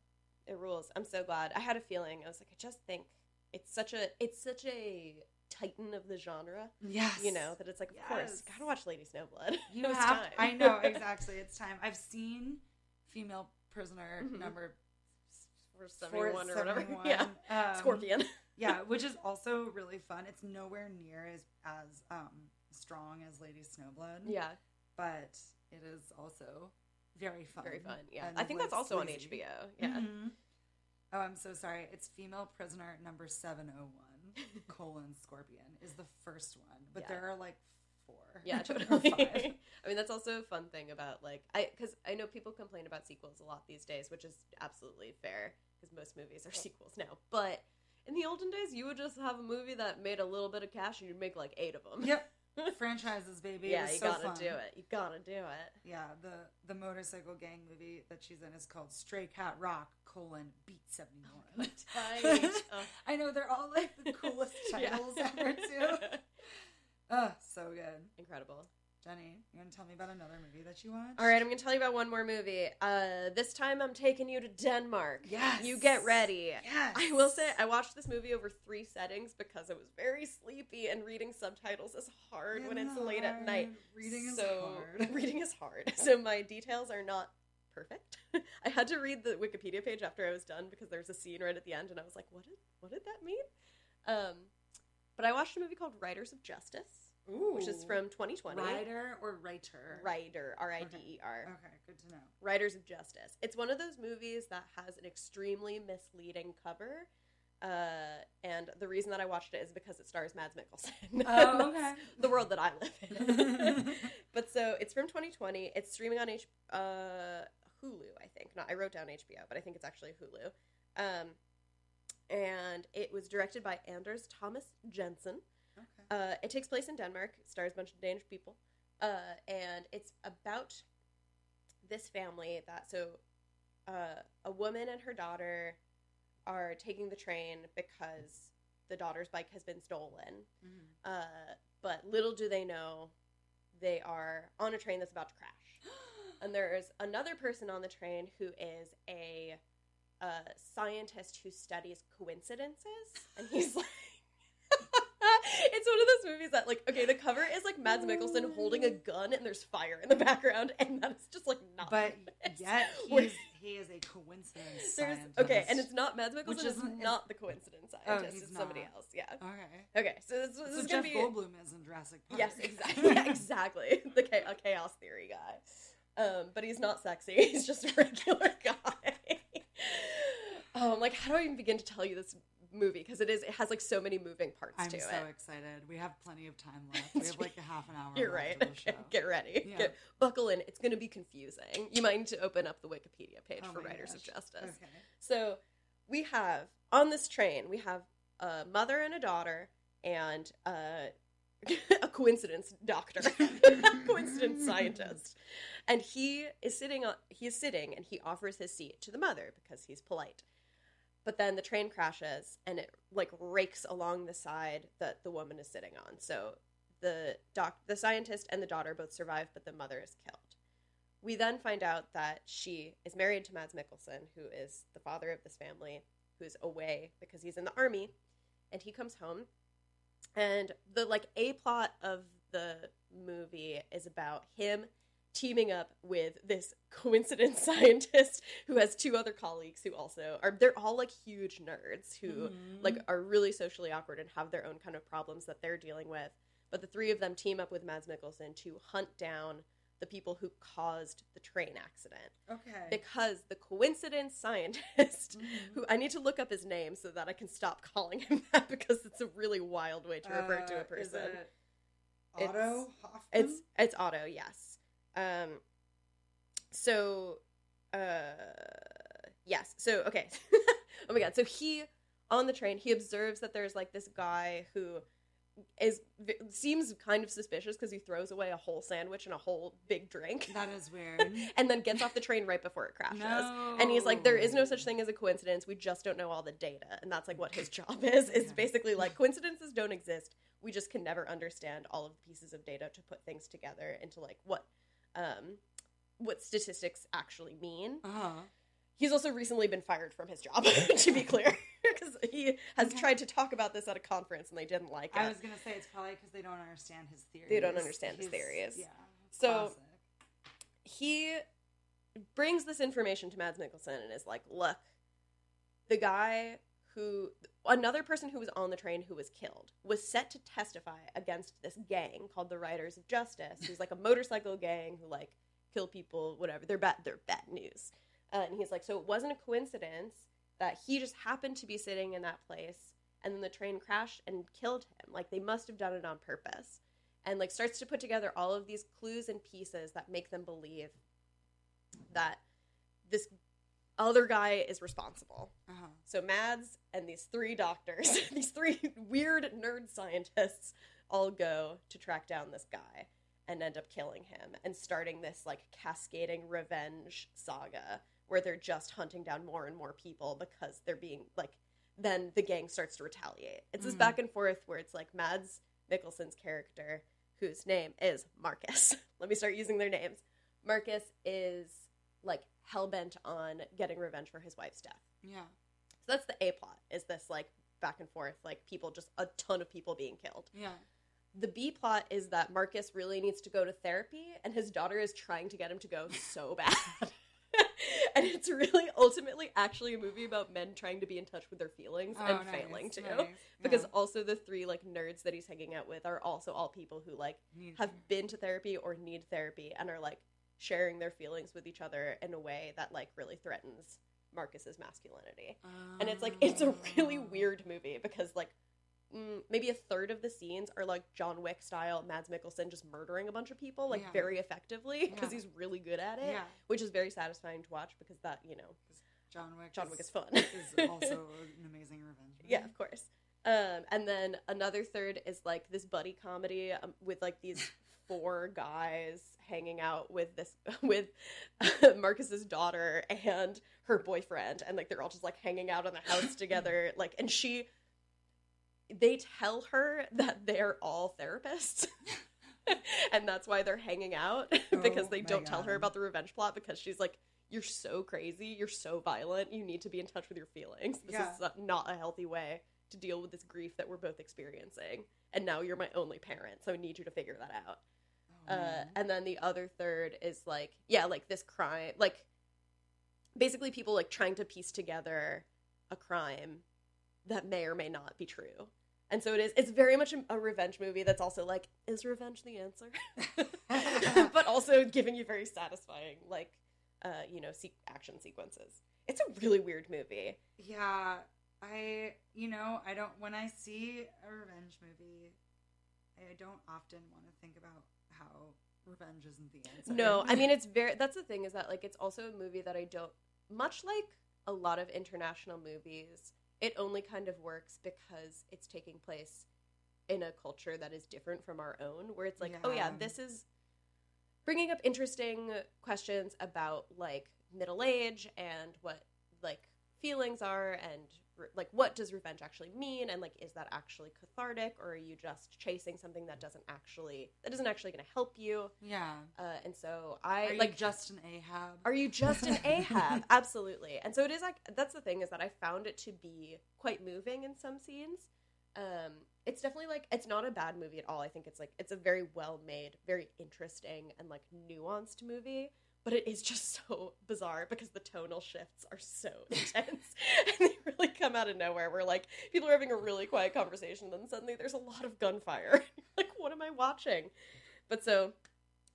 it rules. I'm so glad. I had a feeling. I was like, I just think it's such a it's such a titan of the genre.
yes,
You know that it's like, of course, gotta watch Lady Snowblood.
You have.
time.
I know exactly. It's time. I've seen female prisoner
Mhm.
number
Or 71 or whatever.
471,
Yeah,
um,
Scorpion.
yeah, which is also really fun. It's nowhere near as as um, strong as Lady Snowblood.
yeah,
but it is also very fun.
Very fun. Yeah, I think that's also on. HBO. Yeah.
Mhm. Oh, I'm so sorry. It's female prisoner number seven oh one colon scorpion is the first one, but
Yeah.
there are like four.
Yeah,
or
totally.
five.
I mean, that's also a fun thing about like I because I know people complain about sequels a lot these days, which is absolutely fair because most movies are sequels now. But in the olden days, you would just have a movie that made a little bit of cash, and you'd make like eight of them.
Yep. Franchises, baby.
yeah, you
so
gotta
fun.
do it. You gotta do it.
Yeah, the the motorcycle gang movie that she's in is called Stray Cat Rock colon Beat seventy one.
Tight. Oh.
I know they're all like the coolest
Yeah.
titles ever too. Oh, so good.
Incredible.
Jenny, you want to tell me about another movie that you watched?
All right, I'm going to tell you about one more movie. Uh, this time I'm taking you to Denmark.
Yes.
You get ready.
Yes.
I will say I watched this movie over three settings because I was very sleepy and reading subtitles is hard when it's late at night.
Reading is
so,
hard.
reading is hard. So my details are not perfect. I had to read the Wikipedia page after I was done because there's a scene right at the end and I was like, what did what did that mean? Um, but I watched a movie called Riders of Justice, which is from 2020.
Writer or writer?
Rider, R I D E R.
Okay, good to know.
Riders of Justice. It's one of those movies that has an extremely misleading cover. Uh, and the reason that I watched it is because it stars Mads Mikkelsen.
Oh, okay.
the world that I live in. but so it's from 2020. It's streaming on H- uh, Hulu, I think. Not I wrote down HBO, but I think it's actually Hulu. Um, and it was directed by Anders Thomas Jensen. Uh, it takes place in Denmark. It stars a bunch of Danish people, uh, and it's about this family that so uh, a woman and her daughter are taking the train because the daughter's bike has been stolen.
Mhm.
Uh, but little do they know, they are on a train that's about to crash. And there's another person on the train who is a uh, scientist who studies coincidences, and he's like. it's one of those movies that, like, okay, the cover is like Mads Mikkelsen holding a gun, and there's fire in the background, and that's just like not.
But yet he's, he is a coincidence
there's okay, and it's not Mads Mikkelsen.
Which
it's
isn't-
the coincidence
Oh,
scientist.
he's
it's somebody else. Yeah.
okay.
Okay, so this, this
So
is
Jeff
gonna be
Goldblum is in Jurassic Park.
Yes, exactly. Yeah, exactly. The cha- a chaos theory guy. Um, but he's not sexy. He's just a regular guy. um, like, how do I even begin to tell you this movie? Because it is, it has like so many moving parts
I'm
to
so
it.
excited. We have plenty of time left. We have like a half an hour.
You're right.
of the show.
Get ready.
Yeah.
Get, buckle in. It's going to be confusing. You might need to open up the Wikipedia page
Oh
for Riders of. Justice.
Okay.
So we have on this train, we have a mother and a daughter and uh, a coincidence doctor, coincidence scientist, and he is sitting on he is sitting and he offers his seat to the mother because he's polite. But then the train crashes and it like rakes along the side that the woman is sitting on. So the doc the scientist and the daughter both survive, but the mother is killed. We then find out that she is married to Mads Mikkelsen, who is the father of this family, who's away because he's in the army, and he comes home. And the like a plot of the movie is about him teaming up with this coincidence scientist who has two other colleagues who also are they're all like huge nerds who
Mhm.
like are really socially awkward and have their own kind of problems that they're dealing with. But the three of them team up with Mads Mikkelsen to hunt down the people who caused the train accident
Okay.
because the coincidence scientist
Mhm.
who I need to look up his name so that I can stop calling him that because it's a really wild way to refer to
Uh,
a
is
person.
it
It's-
Otto Hoffman.
It's it's Otto, yes. Um so uh yes. So okay. oh my god. So he on the train, he observes that there's like this guy who is seems kind of suspicious because he throws away a whole sandwich and a whole big drink.
that is weird.
and then gets off the train right before it crashes.
no.
And he's like, there is no such thing as a coincidence. We just don't know all the data. And that's like what his job is. Is
Okay.
basically like coincidences don't exist. We just can never understand all of the pieces of data to put things together into like what um what statistics actually mean.
Uh huh.
He's also recently been fired from his job, to be clear, because he has
Okay.
tried to talk about this at a conference and they didn't like it.
I was gonna say it's probably because they don't understand his theories.
They don't understand his
He's-
theories.
Yeah.
So-
classic.
he brings this information to Mads Mikkelsen and is like, look, the guy who, another person who was on the train who was killed, was set to testify against this gang called the Riders of Justice, who's like a motorcycle gang who like kill people, whatever. They're bad. They're bad news. Uh, and he's like, so it wasn't a coincidence that he just happened to be sitting in that place, and then the train crashed and killed him. Like they must have done it on purpose. And like starts to put together all of these clues and pieces that make them believe that this other guy is responsible.
Uh-huh.
So Mads and these three doctors, these three weird nerd scientists, all go to track down this guy and end up killing him and starting this like cascading revenge saga where they're just hunting down more and more people because they're being like then the gang starts to retaliate. It's this
Mhm.
back and forth where it's like Mads Mikkelsen's character, whose name is Marcus. Let me start using their names. Marcus is like hell bent on getting revenge for his wife's death.
Yeah.
So that's the A plot. Is this like back and forth, like people just a ton of people being killed.
Yeah.
The B plot is that Marcus really needs to go to therapy, and his daughter is trying to get him to go so bad. and it's really ultimately actually a movie about men trying to be in touch with their feelings
Oh,
and
nice,
failing to.
nice,
Because
yeah.
also the three like nerds that he's hanging out with are also all people who like
Need
have been to therapy or need therapy and are like sharing their feelings with each other in a way that like really threatens Marcus's masculinity. And it's like it's a really
Oh.
weird movie because like mm, maybe a third of the scenes are like John Wick style Mads Mikkelsen just murdering a bunch of people like
Yeah.
very effectively because
Yeah.
he's really good at it,
Yeah.
which is very satisfying to watch because that you know
John Wick.
John Wick is fun.
is also an amazing revenge. movie.
yeah, of course. Um, and then another third is like this buddy comedy um, with like these four guys hanging out with this with Marcus's daughter and her boyfriend, and like they're all just like hanging out in the house together. Like, and she, they tell her that they're all therapists. and that's why they're hanging out oh because
Oh
they don't tell her about the revenge plot because she's like you're so crazy you're so violent you need to be in touch with your feelings this
Yeah.
is not a healthy way to deal with this grief that we're both experiencing and now you're my only parent so i need you to figure that out
Oh,
uh,
man.
and then the other third is like yeah like this crime like basically people like trying to piece together a crime that may or may not be true. And so it is it's very much a, a revenge movie that's also like is revenge the answer? But also giving you very satisfying like uh you know se- action sequences. It's a really weird movie.
Yeah, I you know I don't when I see a revenge movie, I don't often want to think about how revenge isn't the answer.
No, I mean it's very. That's the thing is that like it's also a movie that I don't much like a lot of international movies. It only kind of works because it's taking place in a culture that is different from our own. Where it's like, oh yeah,
Yeah.
this is bringing up interesting questions about like middle age and what like feelings are and like what does revenge actually mean and like is that actually cathartic or are you just chasing something that doesn't actually that isn't actually going to help you
yeah.
uh, and so I
Are
like
just an Ahab?
are you just an Ahab? Absolutely. And so it is like that's the thing is that I found it to be quite moving in some scenes. Um, it's definitely like it's not a bad movie at all. I think it's like it's a very well made, very interesting and like nuanced movie. But it is just so bizarre because the tonal shifts are so intense and they really come out of nowhere. Where like people are having a really quiet conversation, then suddenly there's a lot of gunfire. like, what am I watching? But so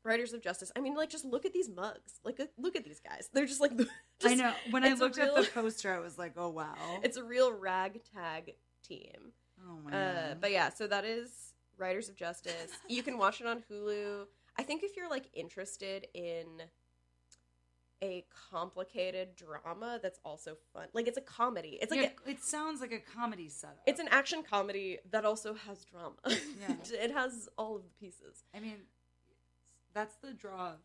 Riders of Justice. I mean, like, just look at these mugs. Like, look- at these guys. They're just like.
I know. When I looked at the poster, I was like, "Oh wow!"
It's a real ragtag team.
oh my
Uh,
god.
but yeah, so that is Riders of Justice. You can watch it on Hulu. I think if you're like interested in a complicated drama that's also fun, like it's a comedy. It's like
Yeah,
a,
it sounds like a comedy setup.
it's an action comedy that also has drama.
Yeah.
it has all of the pieces.
I mean, that's the draw, of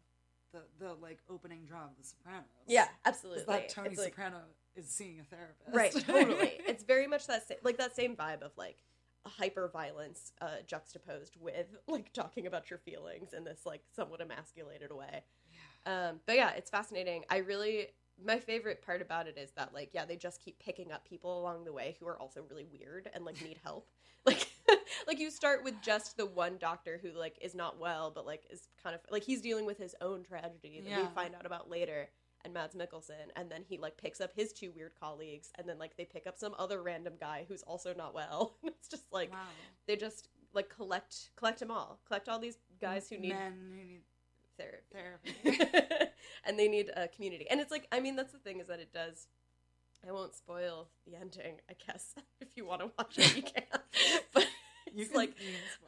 the the like opening draw of The Sopranos.
Yeah, absolutely.
that Tony
It's like-
Soprano is seeing a therapist.
right totally it's very much that sa- like that same vibe of like hyper violence uh, juxtaposed with like talking about your feelings in this like somewhat emasculated way um, but yeah it's fascinating i really my favorite part about it is that like yeah they just keep picking up people along the way who are also really weird and like need help like like you start with just the one doctor who like is not well but like is kind of like he's dealing with his own tragedy that we find out about later and Mads Mikkelsen, and then he like picks up his two weird colleagues, and then like they pick up some other random guy who's also not well. it's just like
wow.
they just like collect collect them all, collect all these guys who need
men who need
therapy.
Therapy.
and they need a community. And it's like, I mean, that's the thing is that it does. I won't spoil the ending. I guess if you want to watch it, you can. But
You can-
like,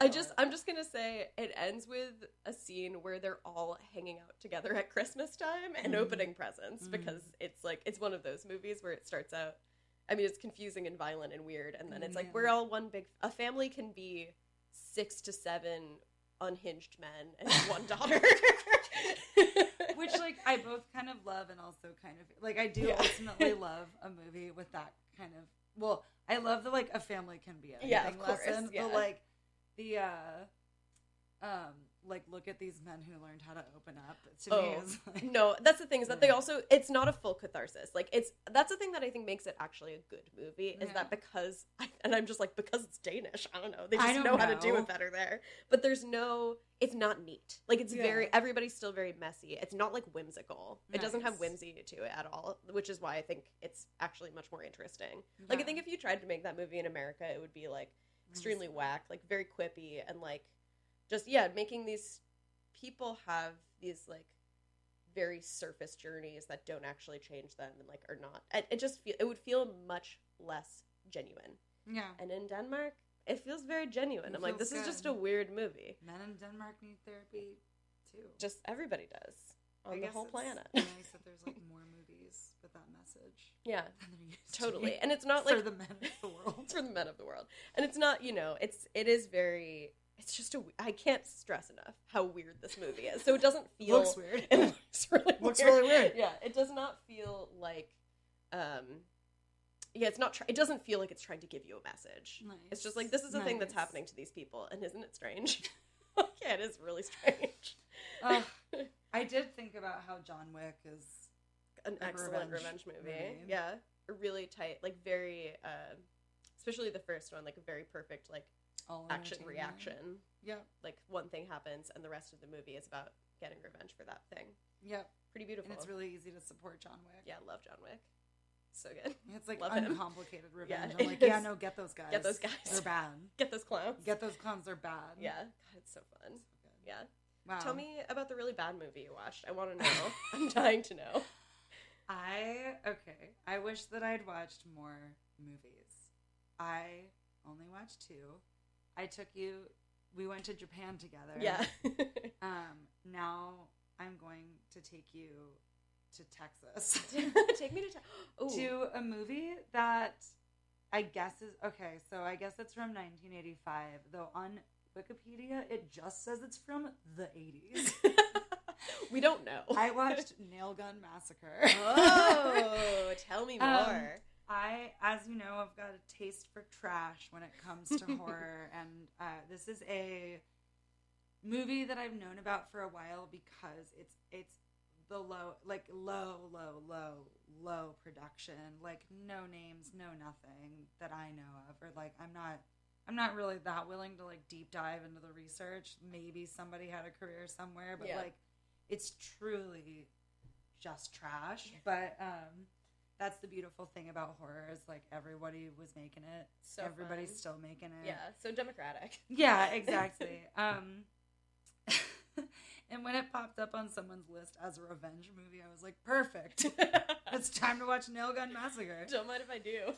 I just,
it.
I'm just gonna say it ends with a scene where they're all hanging out together at Christmas time and
Mhm.
opening presents
Mhm.
because it's like it's one of those movies where it starts out. I mean, it's confusing and violent and weird, and then it's like we're all one big. A family can be six to seven unhinged men and one daughter.
Which like I both kind of love and also kind of like I do
Yeah.
ultimately love a movie with that kind of well, I love the like a family can be anything
Yeah, of course,
lesson,
yeah.
but like the uh um like look at these men who learned how to open up to me
Oh,
is like
no, that's the thing is that they also it's not a full catharsis. Like it's that's the thing that I think makes it actually a good movie is
Yeah.
that because and I'm just like because it's Danish. I don't know. They just
don't
know, how to do it better there. But there's no it's not neat. Like it's
Yeah.
very everybody's still very messy. It's not like whimsical. It doesn't have whimsy to it at all, which is why I think it's actually much more interesting. Like I think if you tried to make that movie in America, it would be like extremely whack, like very quippy and like just yeah, making these people have these like very surface journeys that don't actually change them and like are not. It, it just feel it would feel much less genuine.
Yeah.
And in Denmark, it feels very genuine.
It
I'm like, this
feels
is just a weird movie.
Men in Denmark need therapy too.
Just everybody does
I
on the
guess
whole
it's
planet.
nice that there's like more movies with that message.
yeah,
than there used to
totally.
be
And it's not like for
the men of the world.
for the men of the world. And it's not, you know, it's it is very. It's just a. I can't stress enough how weird this movie is. So it doesn't feel.
Looks weird.
It looks really
Looks
weird.
really weird.
Yeah, it does not feel like. um Yeah, it's not. Try- it doesn't feel like it's trying to give you a message. It's just like this is the thing that's happening to these people, and isn't it strange? yeah, it is really strange.
Ugh. I did think about how John Wick is
An excellent revenge, movie. Yeah, a really tight, like very, uh, especially the first one, like a very perfect, like
All
action reaction.
Yep.
Like one thing happens, and the rest of the movie is about getting revenge for that thing.
Yep.
Pretty beautiful.
And it's really easy to support John Wick.
yeah, love John Wick. So good.
It's like
Love him.
uncomplicated revenge.
Yeah,
I'm like,
it
yeah, no, get those guys.
Get those guys.
They're bad.
Get those clowns.
Get those clowns. They're bad.
Yeah, God, it's so fun. Yeah.
Wow.
Tell me about the really bad movie you watched. I want to know. I'm dying to know.
I okay. I wish that I'd watched more movies. I only watched two. I took you. We went to Japan together.
Yeah.
um. Now I'm going to take you to Texas.
Take me to. Te-
to a movie that I guess is okay. So I guess it's from 1985, though on Wikipedia it just says it's from the 80s.
we don't know.
I watched Nail Gun Massacre.
Oh, tell me more.
Um, I, as you know, I've got a taste for trash when it comes to horror, and uh, this is a movie that I've known about for a while because it's it's the low, like low, low, low, low production, like no names, no nothing that I know of, or like I'm not. I'm not really that willing to like deep dive into the research. Maybe somebody had a career somewhere, but
Yeah.
like it's truly just trash. But um that's the beautiful thing about horror is like everybody was making it.
So
everybody's
fun.
still making it.
yeah, so democratic.
Yeah, exactly. um and when it popped up on someone's list as a revenge movie, I was like, perfect. it's time to watch Nail Gun Massacre.
Don't mind if I do.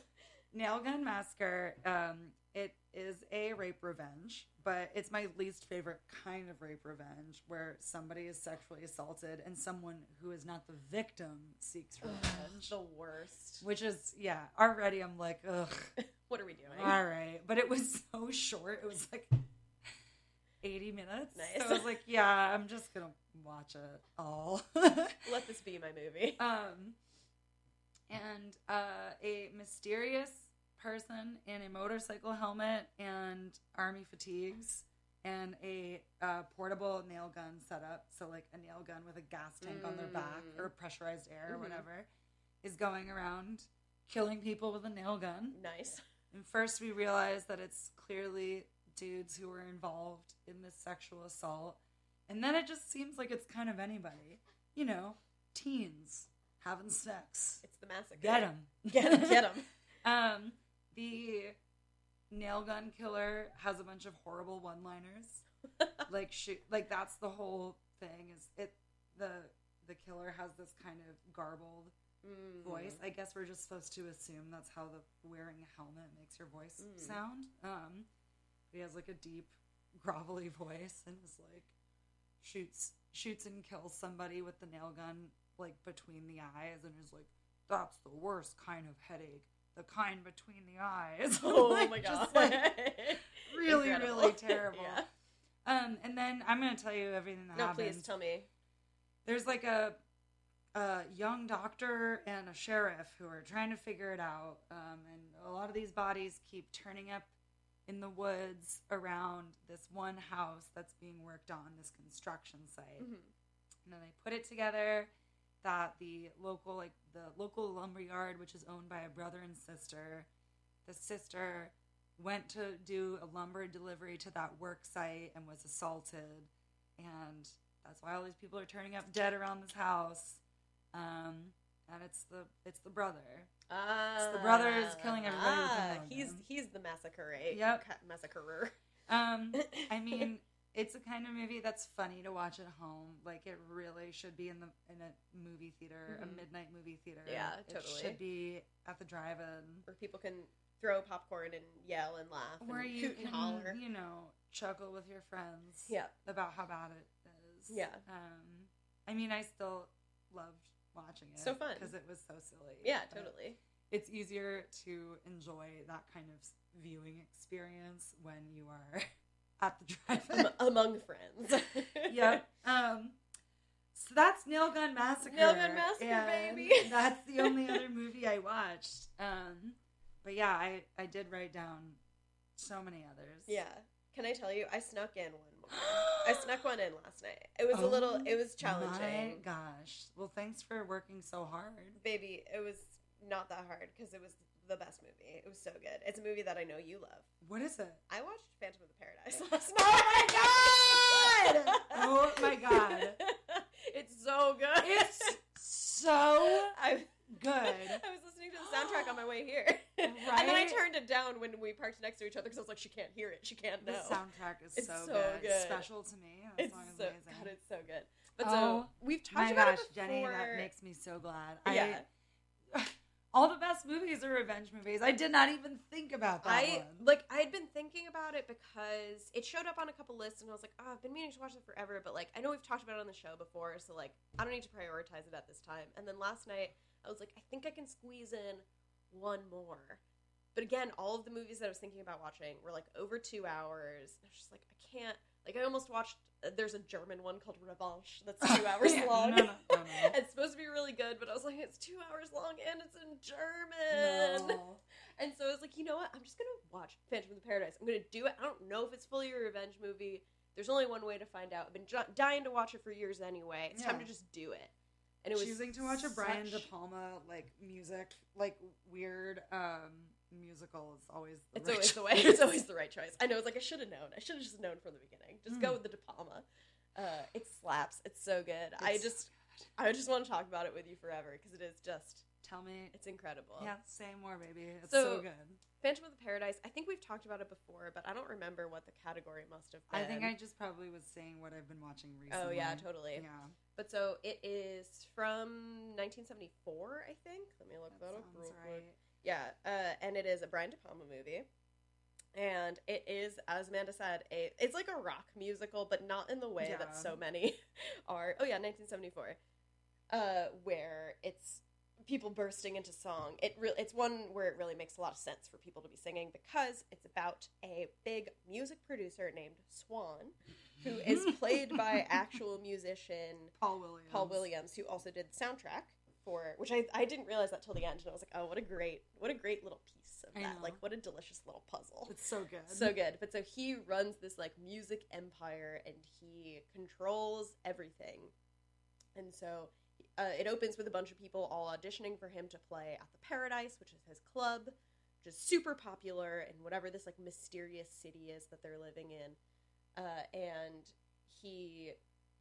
Nail Gun Massacre, um, it is a rape revenge, but it's my least favorite kind of rape revenge where somebody is sexually assaulted and someone who is not the victim seeks revenge.
The worst.
Which is, yeah, already I'm like, ugh.
What are we doing?
All right. But it was so short. It was like 80 minutes.
Nice.
So I was like, yeah, I'm just going to watch it all.
Let this be my movie.
um, and uh, a mysterious person in a motorcycle helmet and army fatigues and a uh, portable nail gun setup. So, like a nail gun with a gas tank on their back
Mm.
or pressurized air or
Mhm.
whatever is going around killing people with a nail gun.
Nice.
And first, we realize that it's clearly dudes who were involved in this sexual assault. And then it just seems like it's kind of anybody. You know, teens having sex.
It's the massacre.
Get them.
Get 'em, get 'em.
um, the nail gun killer has a bunch of horrible one liners. like, shoot, like, that's the whole thing is it the the killer has this kind of garbled
Mm.
voice. I guess we're just supposed to assume that's how the wearing a helmet makes your voice
Mm.
sound. Um, he has like a deep, grovelly voice and is like shoots shoots and kills somebody with the nail gun like between the eyes and is like, "That's the worst kind of headache, the kind between the eyes."
Oh
Like,
my god!
just, like, really,
Incredible.
really terrible.
Yeah.
Um, and then I'm gonna tell you everything that
No,
happens
please tell me.
there's like a a young doctor and a sheriff who are trying to figure it out um, and a lot of these bodies keep turning up in the woods around this one house that's being worked on this construction site
Mhm.
and then they put it together that the local like the local lumber yard which is owned by a brother and sister the sister went to do a lumber delivery to that work site and was assaulted and that's why all these people are turning up dead around this house um, and it's the it's the brother
Ah,
the brother is killing everybody
ah, he's he's the massacre. eh?
Yep.
Massacrer.
Um, I mean, it's a kind of movie that's funny to watch at home. Like it really should be in the in a movie theater,
Mhm.
a midnight movie theater.
Yeah, totally.
It should be at the drive-in
where people can throw popcorn and yell and laugh
where
and
you can,
and holler.
you know, chuckle with your friends.
Yeah.
about how bad it is.
Yeah.
Um, I mean, I still loved watching it.
So fun.
because it was so silly.
Yeah, totally.
It's easier to enjoy that kind of viewing experience when you are at the drive-in.
Am- among friends.
yep. Um, so that's Nail Gun Massacre.
Nail Gun Massacre,
and
baby.
that's the only other movie I watched. Um, but yeah, I, I did write down so many others.
Yeah. Can I tell you? I snuck in one more. I snuck one in last night. It was a little.
Oh
It was
My
challenging.
gosh. Well, thanks for working so hard.
Baby, it was not that hard because it was the best movie. It was so good. It's a movie that I know you love.
What is it?
I watched Phantom of the Paradise last night.
Oh my god! Oh my god!
it's so good.
It's so
I,
good.
I was listening to the soundtrack on my way here, and then I turned it down when we parked next to each other because I was like, she can't hear it. She can't know."
The soundtrack is
It's
so,
so
good.
good.
Special to me. That
It's
song is
so
amazing.
God, it's so good. But
Oh,
so we've talked
My
about
gosh,
it before.
Jenny, that makes me so glad.
Yeah.
I, all the best movies are revenge movies. I did not even think about that
I
one.
like I had been thinking about it because it showed up on a couple lists and I was like, oh, I've been meaning to watch it forever, but like I know we've talked about it on the show before, so like I don't need to prioritize it at this time. And then last night I was like, I think I can squeeze in one more. But again, all of the movies that I was thinking about watching were like over two hours. I was just like, I can't. Like I almost watched. Uh, there's a German one called Revanche that's two hours
Yeah,
long.
no, no, no,
it's supposed to be really good, but I was like, it's two hours long and it's in German. And so I was like, you know what? I'm just gonna watch Phantom of the Paradise. I'm gonna do it. I don't know if it's fully a revenge movie. There's only one way to find out. I've been j- dying to watch it for years anyway. It's time to just do it. And it was
choosing to watch a Brian De Palma like music, like weird um musical is always the
It's
right
always the way. It's always the right choice. I know. It's like I should have known. I should have just known from the beginning. Just go
Mm.
with the De Palma. Uh, it slaps. It's so good. I
It's
just, I just want to talk about it with you forever because it is just,
Tell me.
it's incredible.
Yeah, say more, baby. It's
So-
so, good.
Phantom of the Paradise. I think we've talked about it before, but I don't remember what the category must have been.
I think I just probably was saying what I've been watching recently.
Oh yeah, totally.
Yeah,
But so it is from 1974, I think. Let me look that,
that
up real
right.
quick. Yeah, uh, and it is a Brian De Palma movie, and it is, as Amanda said, a it's like a rock musical, but not in the way that so many are. Oh yeah, 1974, uh, where it's people bursting into song. It re- it's one where it really makes a lot of sense for people to be singing because it's about a big music producer named Swan, who is played by actual musician
Paul Williams.
Paul Williams, who also did the soundtrack for which I, I didn't realize that till the end, and I was like, oh, what a great what a great little piece of
I
that,
know.
like what a delicious little puzzle.
It's so good.
So good. But so he runs this like music empire, and he controls everything. And so uh, it opens with a bunch of people all auditioning for him to play at the Paradise, which is his club, which is super popular in whatever this like mysterious city is that they're living in. Uh, and he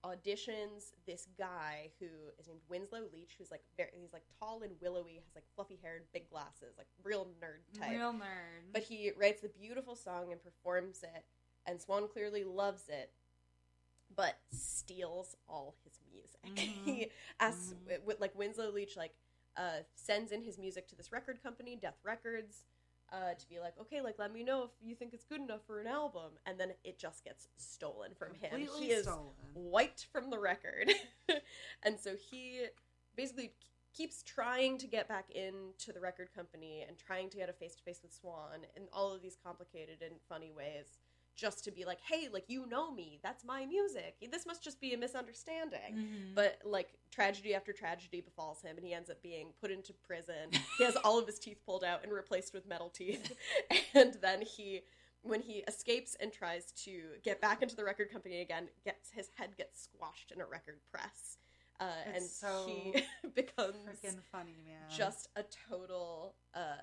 auditions this guy who is named Winslow Leach, who's like very he's like tall and willowy, has like fluffy hair and big glasses, like real nerd type.
Real nerd.
But he writes the beautiful song and performs it, and Swan clearly loves it. but steals all his music.
Mhm.
he asks, with, like Winslow Leach, like uh, sends in his music to this record company, Death Records, uh, to be like, okay, like let me know if you think it's good enough for an album, and then it just gets stolen from him.
Completely
He is
stolen.
wiped from the record, and so he basically keeps trying to get back into the record company and trying to get a face to face with Swan in all of these complicated and funny ways just to be like hey like you know me that's my music. This must just be a misunderstanding.
Mhm.
but like tragedy after tragedy befalls him and he ends up being put into prison. He has all of his teeth pulled out and replaced with metal teeth. And then he when he escapes and tries to get back into the record company again gets his head gets squashed in a record press. Uh, and
so
he becomes
funny, man.
just a total uh,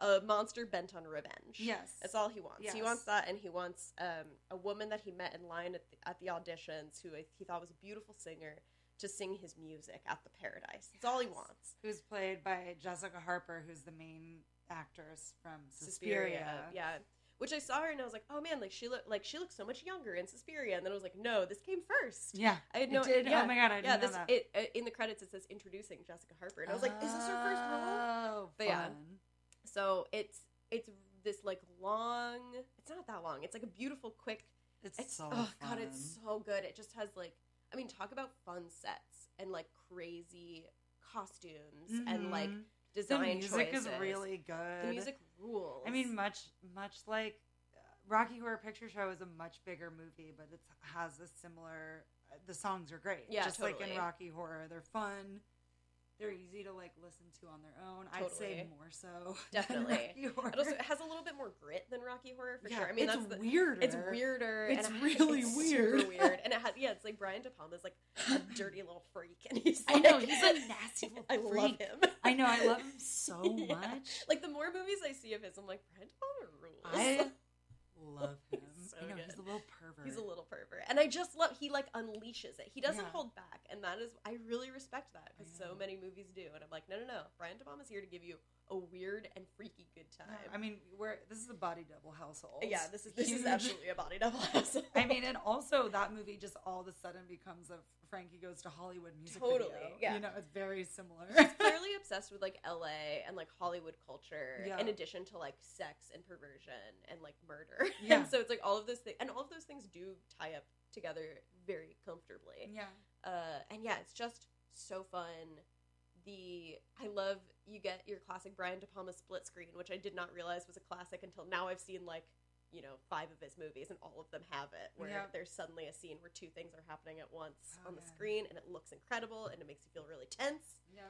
a monster bent on revenge.
Yes.
that's all he wants. He wants that, and he wants um, a woman that he met in line at the, at the auditions, who he thought was a beautiful singer, to sing his music at the Paradise. That's all he wants.
who's played by Jessica Harper, who's the main actress from Suspiria.
yeah. Which I saw her and I was like, oh man, like she looked like she looks so much younger in Suspiria, and then I was like, no, this came first.
Yeah,
I had
it
no.
did?
Yeah,
Oh my God, I didn't
yeah,
know
this,
that.
It, uh, in the credits it says introducing Jessica Harper, and I was like, is this her first role?
Oh,
But yeah.
Fun.
So it's it's this like long. It's not that long. It's like a beautiful, quick.
It's,
It's
so
oh god, it's so good. It just has like I mean, talk about fun sets and like crazy costumes and like design
the music
choices.
is really good.
The music rules.
I mean, much much like uh, Rocky Horror Picture Show is a much bigger movie, but it has a similar. uh, The songs are great,
Yeah,
just like in. Rocky Horror, they're fun. They're easy to like listen to on their own. I'd say more so.
definitely. It also it has a little bit more grit than Rocky Horror for
Yeah,
sure. I mean,
it's
that's the,
weirder.
It's weirder.
It's
and it-
really
it's
weird.
Super weird, and it has yeah. It's like Brian De Palma's like a dirty little freak, and he's
I know, he's a nasty little
I love him.
I know, I love him so
Yeah.
much.
Like the more movies I see of his, I'm like Brian De Palma rules.
I love him.
He's so
I know
good.
he's a little pervert.
He's a little pervert, and I just love he like unleashes it. He doesn't
Yeah.
hold back, and that is I really respect that because so many movies do. And I'm like, no, no, no. Brian De is here to give you a weird and freaky good time.
Yeah, I mean, we're this is a body double household.
yeah, this is this
Huge.
is absolutely a body double. household.
I mean, and also that movie just all of a sudden becomes a Frankie Goes to Hollywood music
Totally,
video.
yeah.
You know, it's very similar.
Obsessed with like LA and like Hollywood culture,
Yeah.
in addition to like sex and perversion and like murder.
Yeah.
and so it's like all of those things, and all of those things do tie up together very comfortably.
yeah.
uh, and yeah, it's just so fun. The I love you get your classic Brian De Palma split screen, which I did not realize was a classic until now. I've seen like you know five of his movies, and all of them have it, where
Yeah.
there's suddenly a scene where two things are happening at once
Oh,
on the
yeah.
screen, and it looks incredible, and it makes you feel really tense.
Yeah.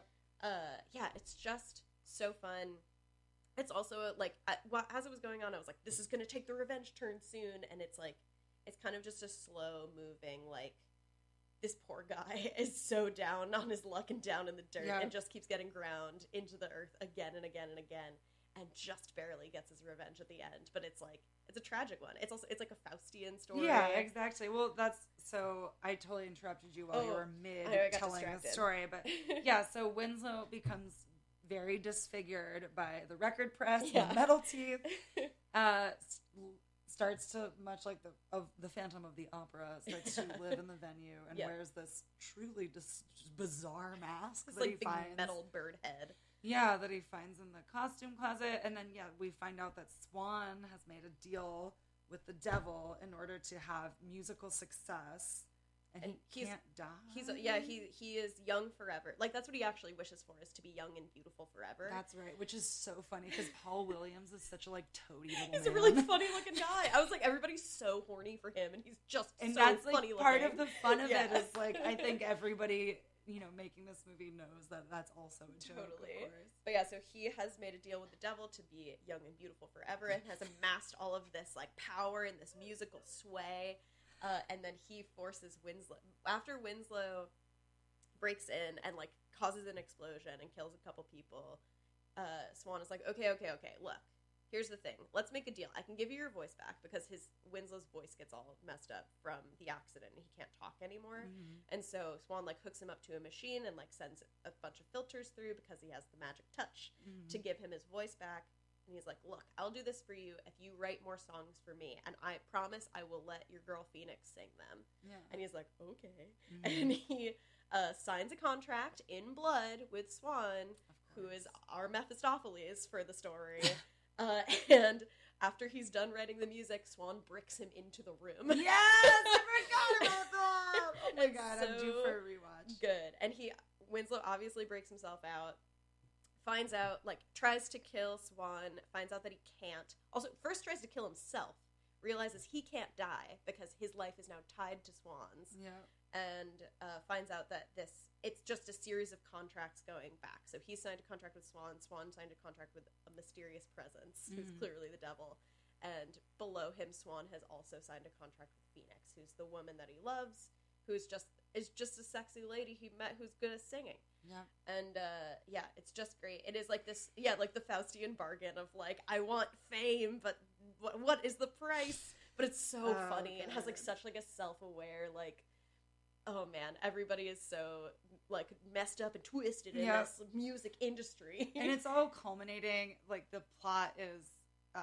Uh, yeah, it's just so fun. It's also like I, well, as it was going on, I was like, "This is going to take the revenge turn soon," and it's like it's kind of just a slow moving like this poor guy is so down on his luck and down in the dirt
Yeah.
and just keeps getting ground into the earth again and again and again and just barely gets his revenge at the end but it's like it's a tragic one it's also it's like a faustian story
Yeah, exactly. Well, that's so. I totally interrupted you while you
Oh,
were mid telling the story, but yeah. So Winslow becomes very disfigured by the record press,
Yeah.
the metal teeth. Uh, starts to much like the of the Phantom of the Opera starts to live in the venue and
Yeah.
wears this truly dis- bizarre mask
it's
that
like
he finds.
metal bird head
Yeah, that he finds in the costume closet. And then, yeah, we find out that Swan has made a deal with the devil in order to have musical success. And,
And
he
he's-
can't die.
he's yeah he he is young forever like that's what he actually wishes for is to be young and beautiful forever
That's right, which is so funny because Paul Williams is such a like toady little
He's
man.
a really funny looking guy. I was like, everybody's so horny for him, and he's just
and
so
that's like part of the fun of
Yeah.
it is like I think everybody you know making this movie knows that that's also a joke.
Totally. But yeah, so he has made a deal with the devil to be young and beautiful forever, and has amassed all of this like power and this musical sway. Uh, and then he forces Winslow after Winslow breaks in and like causes an explosion and kills a couple people. Uh, Swan is like, okay, okay, okay. Look, here's the thing. Let's make a deal. I can give you your voice back because his Winslow's voice gets all messed up from the accident. and He can't talk anymore.
Mhm.
And so Swan like hooks him up to a machine and like sends a bunch of filters through because he has the magic touch to
Mhm.
give him his voice back. And he's like, "Look, I'll do this for you if you write more songs for me, and I promise I will let your girl Phoenix sing them."
Yeah.
And he's like, "Okay."
Mhm.
And he uh, signs a contract in blood with Swan, who is our Mephistopheles for the story. uh, and after he's done writing the music, Swan bricks him into the room.
Yes, I forgot about that. Oh my god, I'm due for a rewatch.
Good. And he Winslow obviously breaks himself out, finds out like tries to kill Swan, finds out that he can't. Also, first tries to kill himself, realizes he can't die because his life is now tied to Swan's,
Yeah.
And uh, finds out that this it's just a series of contracts going back. So he signed a contract with Swan. Swan signed a contract with a mysterious presence who's
Mhm.
clearly the devil. And below him, Swan has also signed a contract with Phoenix, who's the woman that he loves, who's just is just a sexy lady he met who's good at singing.
Yeah.
And uh, yeah, it's just great. It is like this, yeah, like the Faustian bargain of like, I want fame, but what, what is the price? But it's so
Oh,
funny and has like such like a self aware like, oh man, everybody is so like messed up and twisted in
Yeah.
this music industry.
and it's all culminating like the plot is uh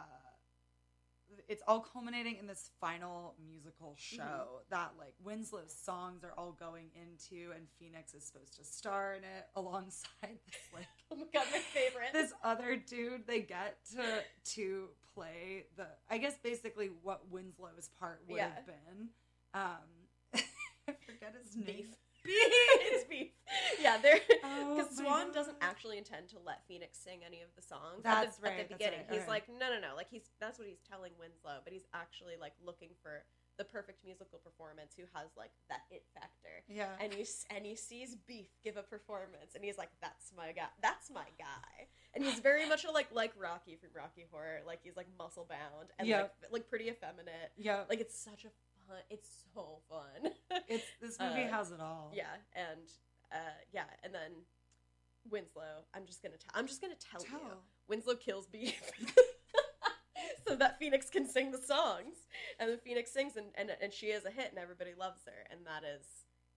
it's all culminating in this final musical show
Mm-hmm.
that like winslow's songs are all going into and phoenix is supposed to star in it alongside this like
oh my god, my favorite.
this other dude they get to to play the i guess basically what winslow's part would
Yeah.
have been um i forget his name
Beef.
beef
it's beef. Yeah, there
Oh
because
my
Swan
God.
doesn't actually intend to let Phoenix sing any of the songs
That's
at, the,
right,
at the beginning.
right,
He's like, no, no, no. Like he's that's what he's telling Winslow, but he's actually like looking for the perfect musical performance who has like that it factor.
yeah
And he and he sees Beef give a performance, and he's like, "That's my guy. That's my guy." And he's very much a, like like Rocky from Rocky Horror. Like he's like muscle bound and
Yeah.
like like pretty effeminate.
yeah
Like it's such a It's so fun.
it's this movie
uh,
has it all
Yeah, and uh, yeah, and then Winslow. I'm just gonna. tell. I'm just gonna tell, you. Winslow kills Beef, so that Phoenix can sing the songs, and then Phoenix sings, and, and and she is a hit, and everybody loves her, and that is.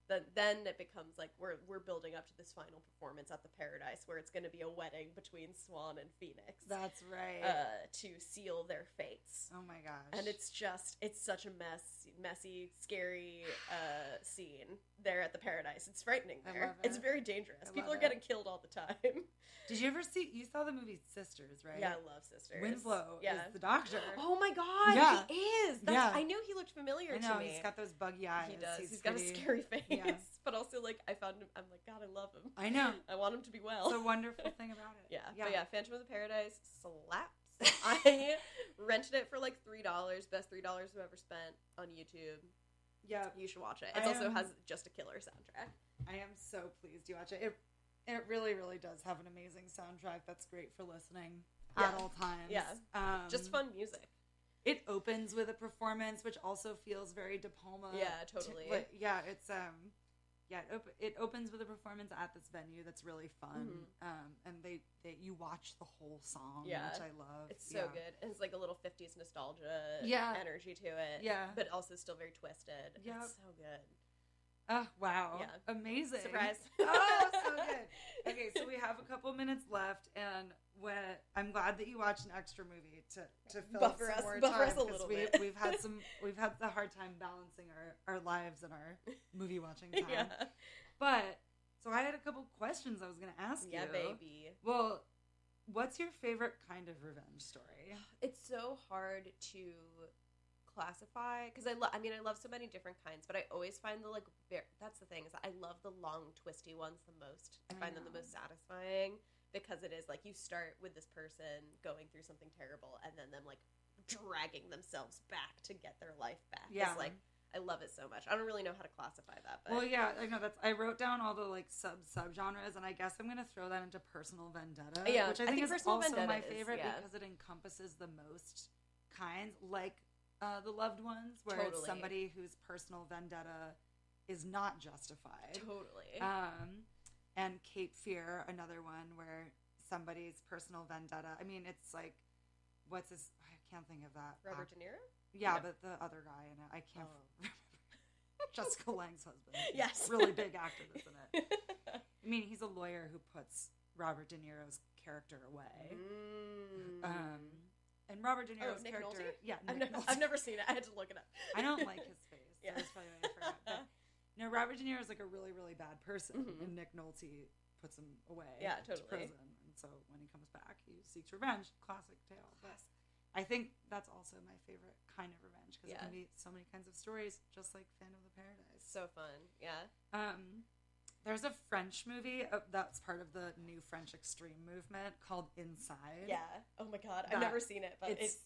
Then, then it becomes like we're we're building up to this final performance at the Paradise where it's going to be a wedding between Swan and Phoenix
That's right.
uh, to seal their fates
oh my gosh.
and it's just it's such a mess messy scary uh scene there at the paradise it's frightening there
love
it's very dangerous
I
people are
it.
getting killed all the time
Did you ever see? You saw the movie Sisters, right?
yeah i love sisters
Winslow
yeah
is the doctor.
oh my god
Yeah.
he is That's,
Yeah.
i knew he looked familiar
I know
to me
he's got those buggy eyes.
he does
He's,
he's got a scary face
Yeah.
but also like i found him i'm like god i love him
I know.
i want him to be well
It's a wonderful thing about it.
Yeah,
yeah.
but yeah, Phantom of the Paradise slaps. I rented it for like three dollars, best three dollars I've ever spent on YouTube.
Yeah,
You should watch it. It also
am-
has just a killer soundtrack.
I am so pleased you watch it. It it really, really does have an amazing soundtrack that's great for listening at all times.
Yeah.
um,
Just fun music.
It opens with a performance, which also feels very De Palma.
Yeah,
to-
totally.
like, yeah, it's um, yeah, it, op- it opens with a performance at this venue that's really fun. Um, and they, they you watch the whole song,
Mm-hmm. Yeah.
which I love.
It's so
Yeah.
good. It's like a little 50s nostalgia
Yeah.
energy to it.
Yeah.
But also still very twisted.
Yep.
It's so good.
Oh wow!
Yeah.
amazing.
Surprise.
oh, so good. Okay, so we have a couple minutes left, and when I'm glad that you watched an extra movie to to fill
Buffer
some
us-
more
buffer
time
us a
'cause
little
we,
bit.
We've had some we've had the hard time balancing our our lives and our movie watching time.
yeah.
But so I had a couple questions I was going to ask
Yeah,
you.
Yeah, baby.
Well, what's your favorite kind of revenge story?
it's so hard to classify because I love. I mean, I love so many different kinds, but I always find the like. Ver- that's the thing is, I love the long, twisty ones the most. I
I
find them the most satisfying because it is like you start with this person going through something terrible, and then them like dragging themselves back to get their life back.
Yeah.
it's like I love it so much. I don't really know how to classify that, but
Well, yeah, I know that's. I wrote down all the like sub subgenres, and I guess I'm gonna throw that into personal vendetta,
Yeah,
which I
I
think,
think
is
Personal
also my
is,
favorite
yeah.
because it encompasses the most kinds, like uh, the loved ones, where it's somebody whose personal vendetta is not justified.
totally.
Um, and Cape Fear, another one where somebody's personal vendetta. I mean, it's like, what's his? I can't think of that.
Robert
act-
De Niro.
Yeah,
No.
but the other guy in it, I can't.
Oh.
remember. Jessica Lange's husband.
Yes.
really big actor, isn't it? I mean, he's a lawyer who puts Robert De Niro's character away.
Mm.
Um, and Robert De
Oh,
Niro's
Nick
character,
Nolte?
yeah,
I've, never. I've never seen it. I had to look it up.
I don't like his face.
Yeah.
That's probably why I forgot. But, no, Robert De Niro is like a really, really bad person,
Mhm.
and Nick Nolte puts him away.
Yeah,
to
totally.
prison, and so when he comes back, he seeks revenge. Classic tale. But I think that's also my favorite kind of revenge because
Yeah.
it can be so many kinds of stories, just like Phantom of the Paradise.
So fun. Yeah.
Um, there's a French movie uh, that's part of the new French extreme movement called Inside.
Yeah. Oh my god. I've
That-
never seen it, but
it's
it's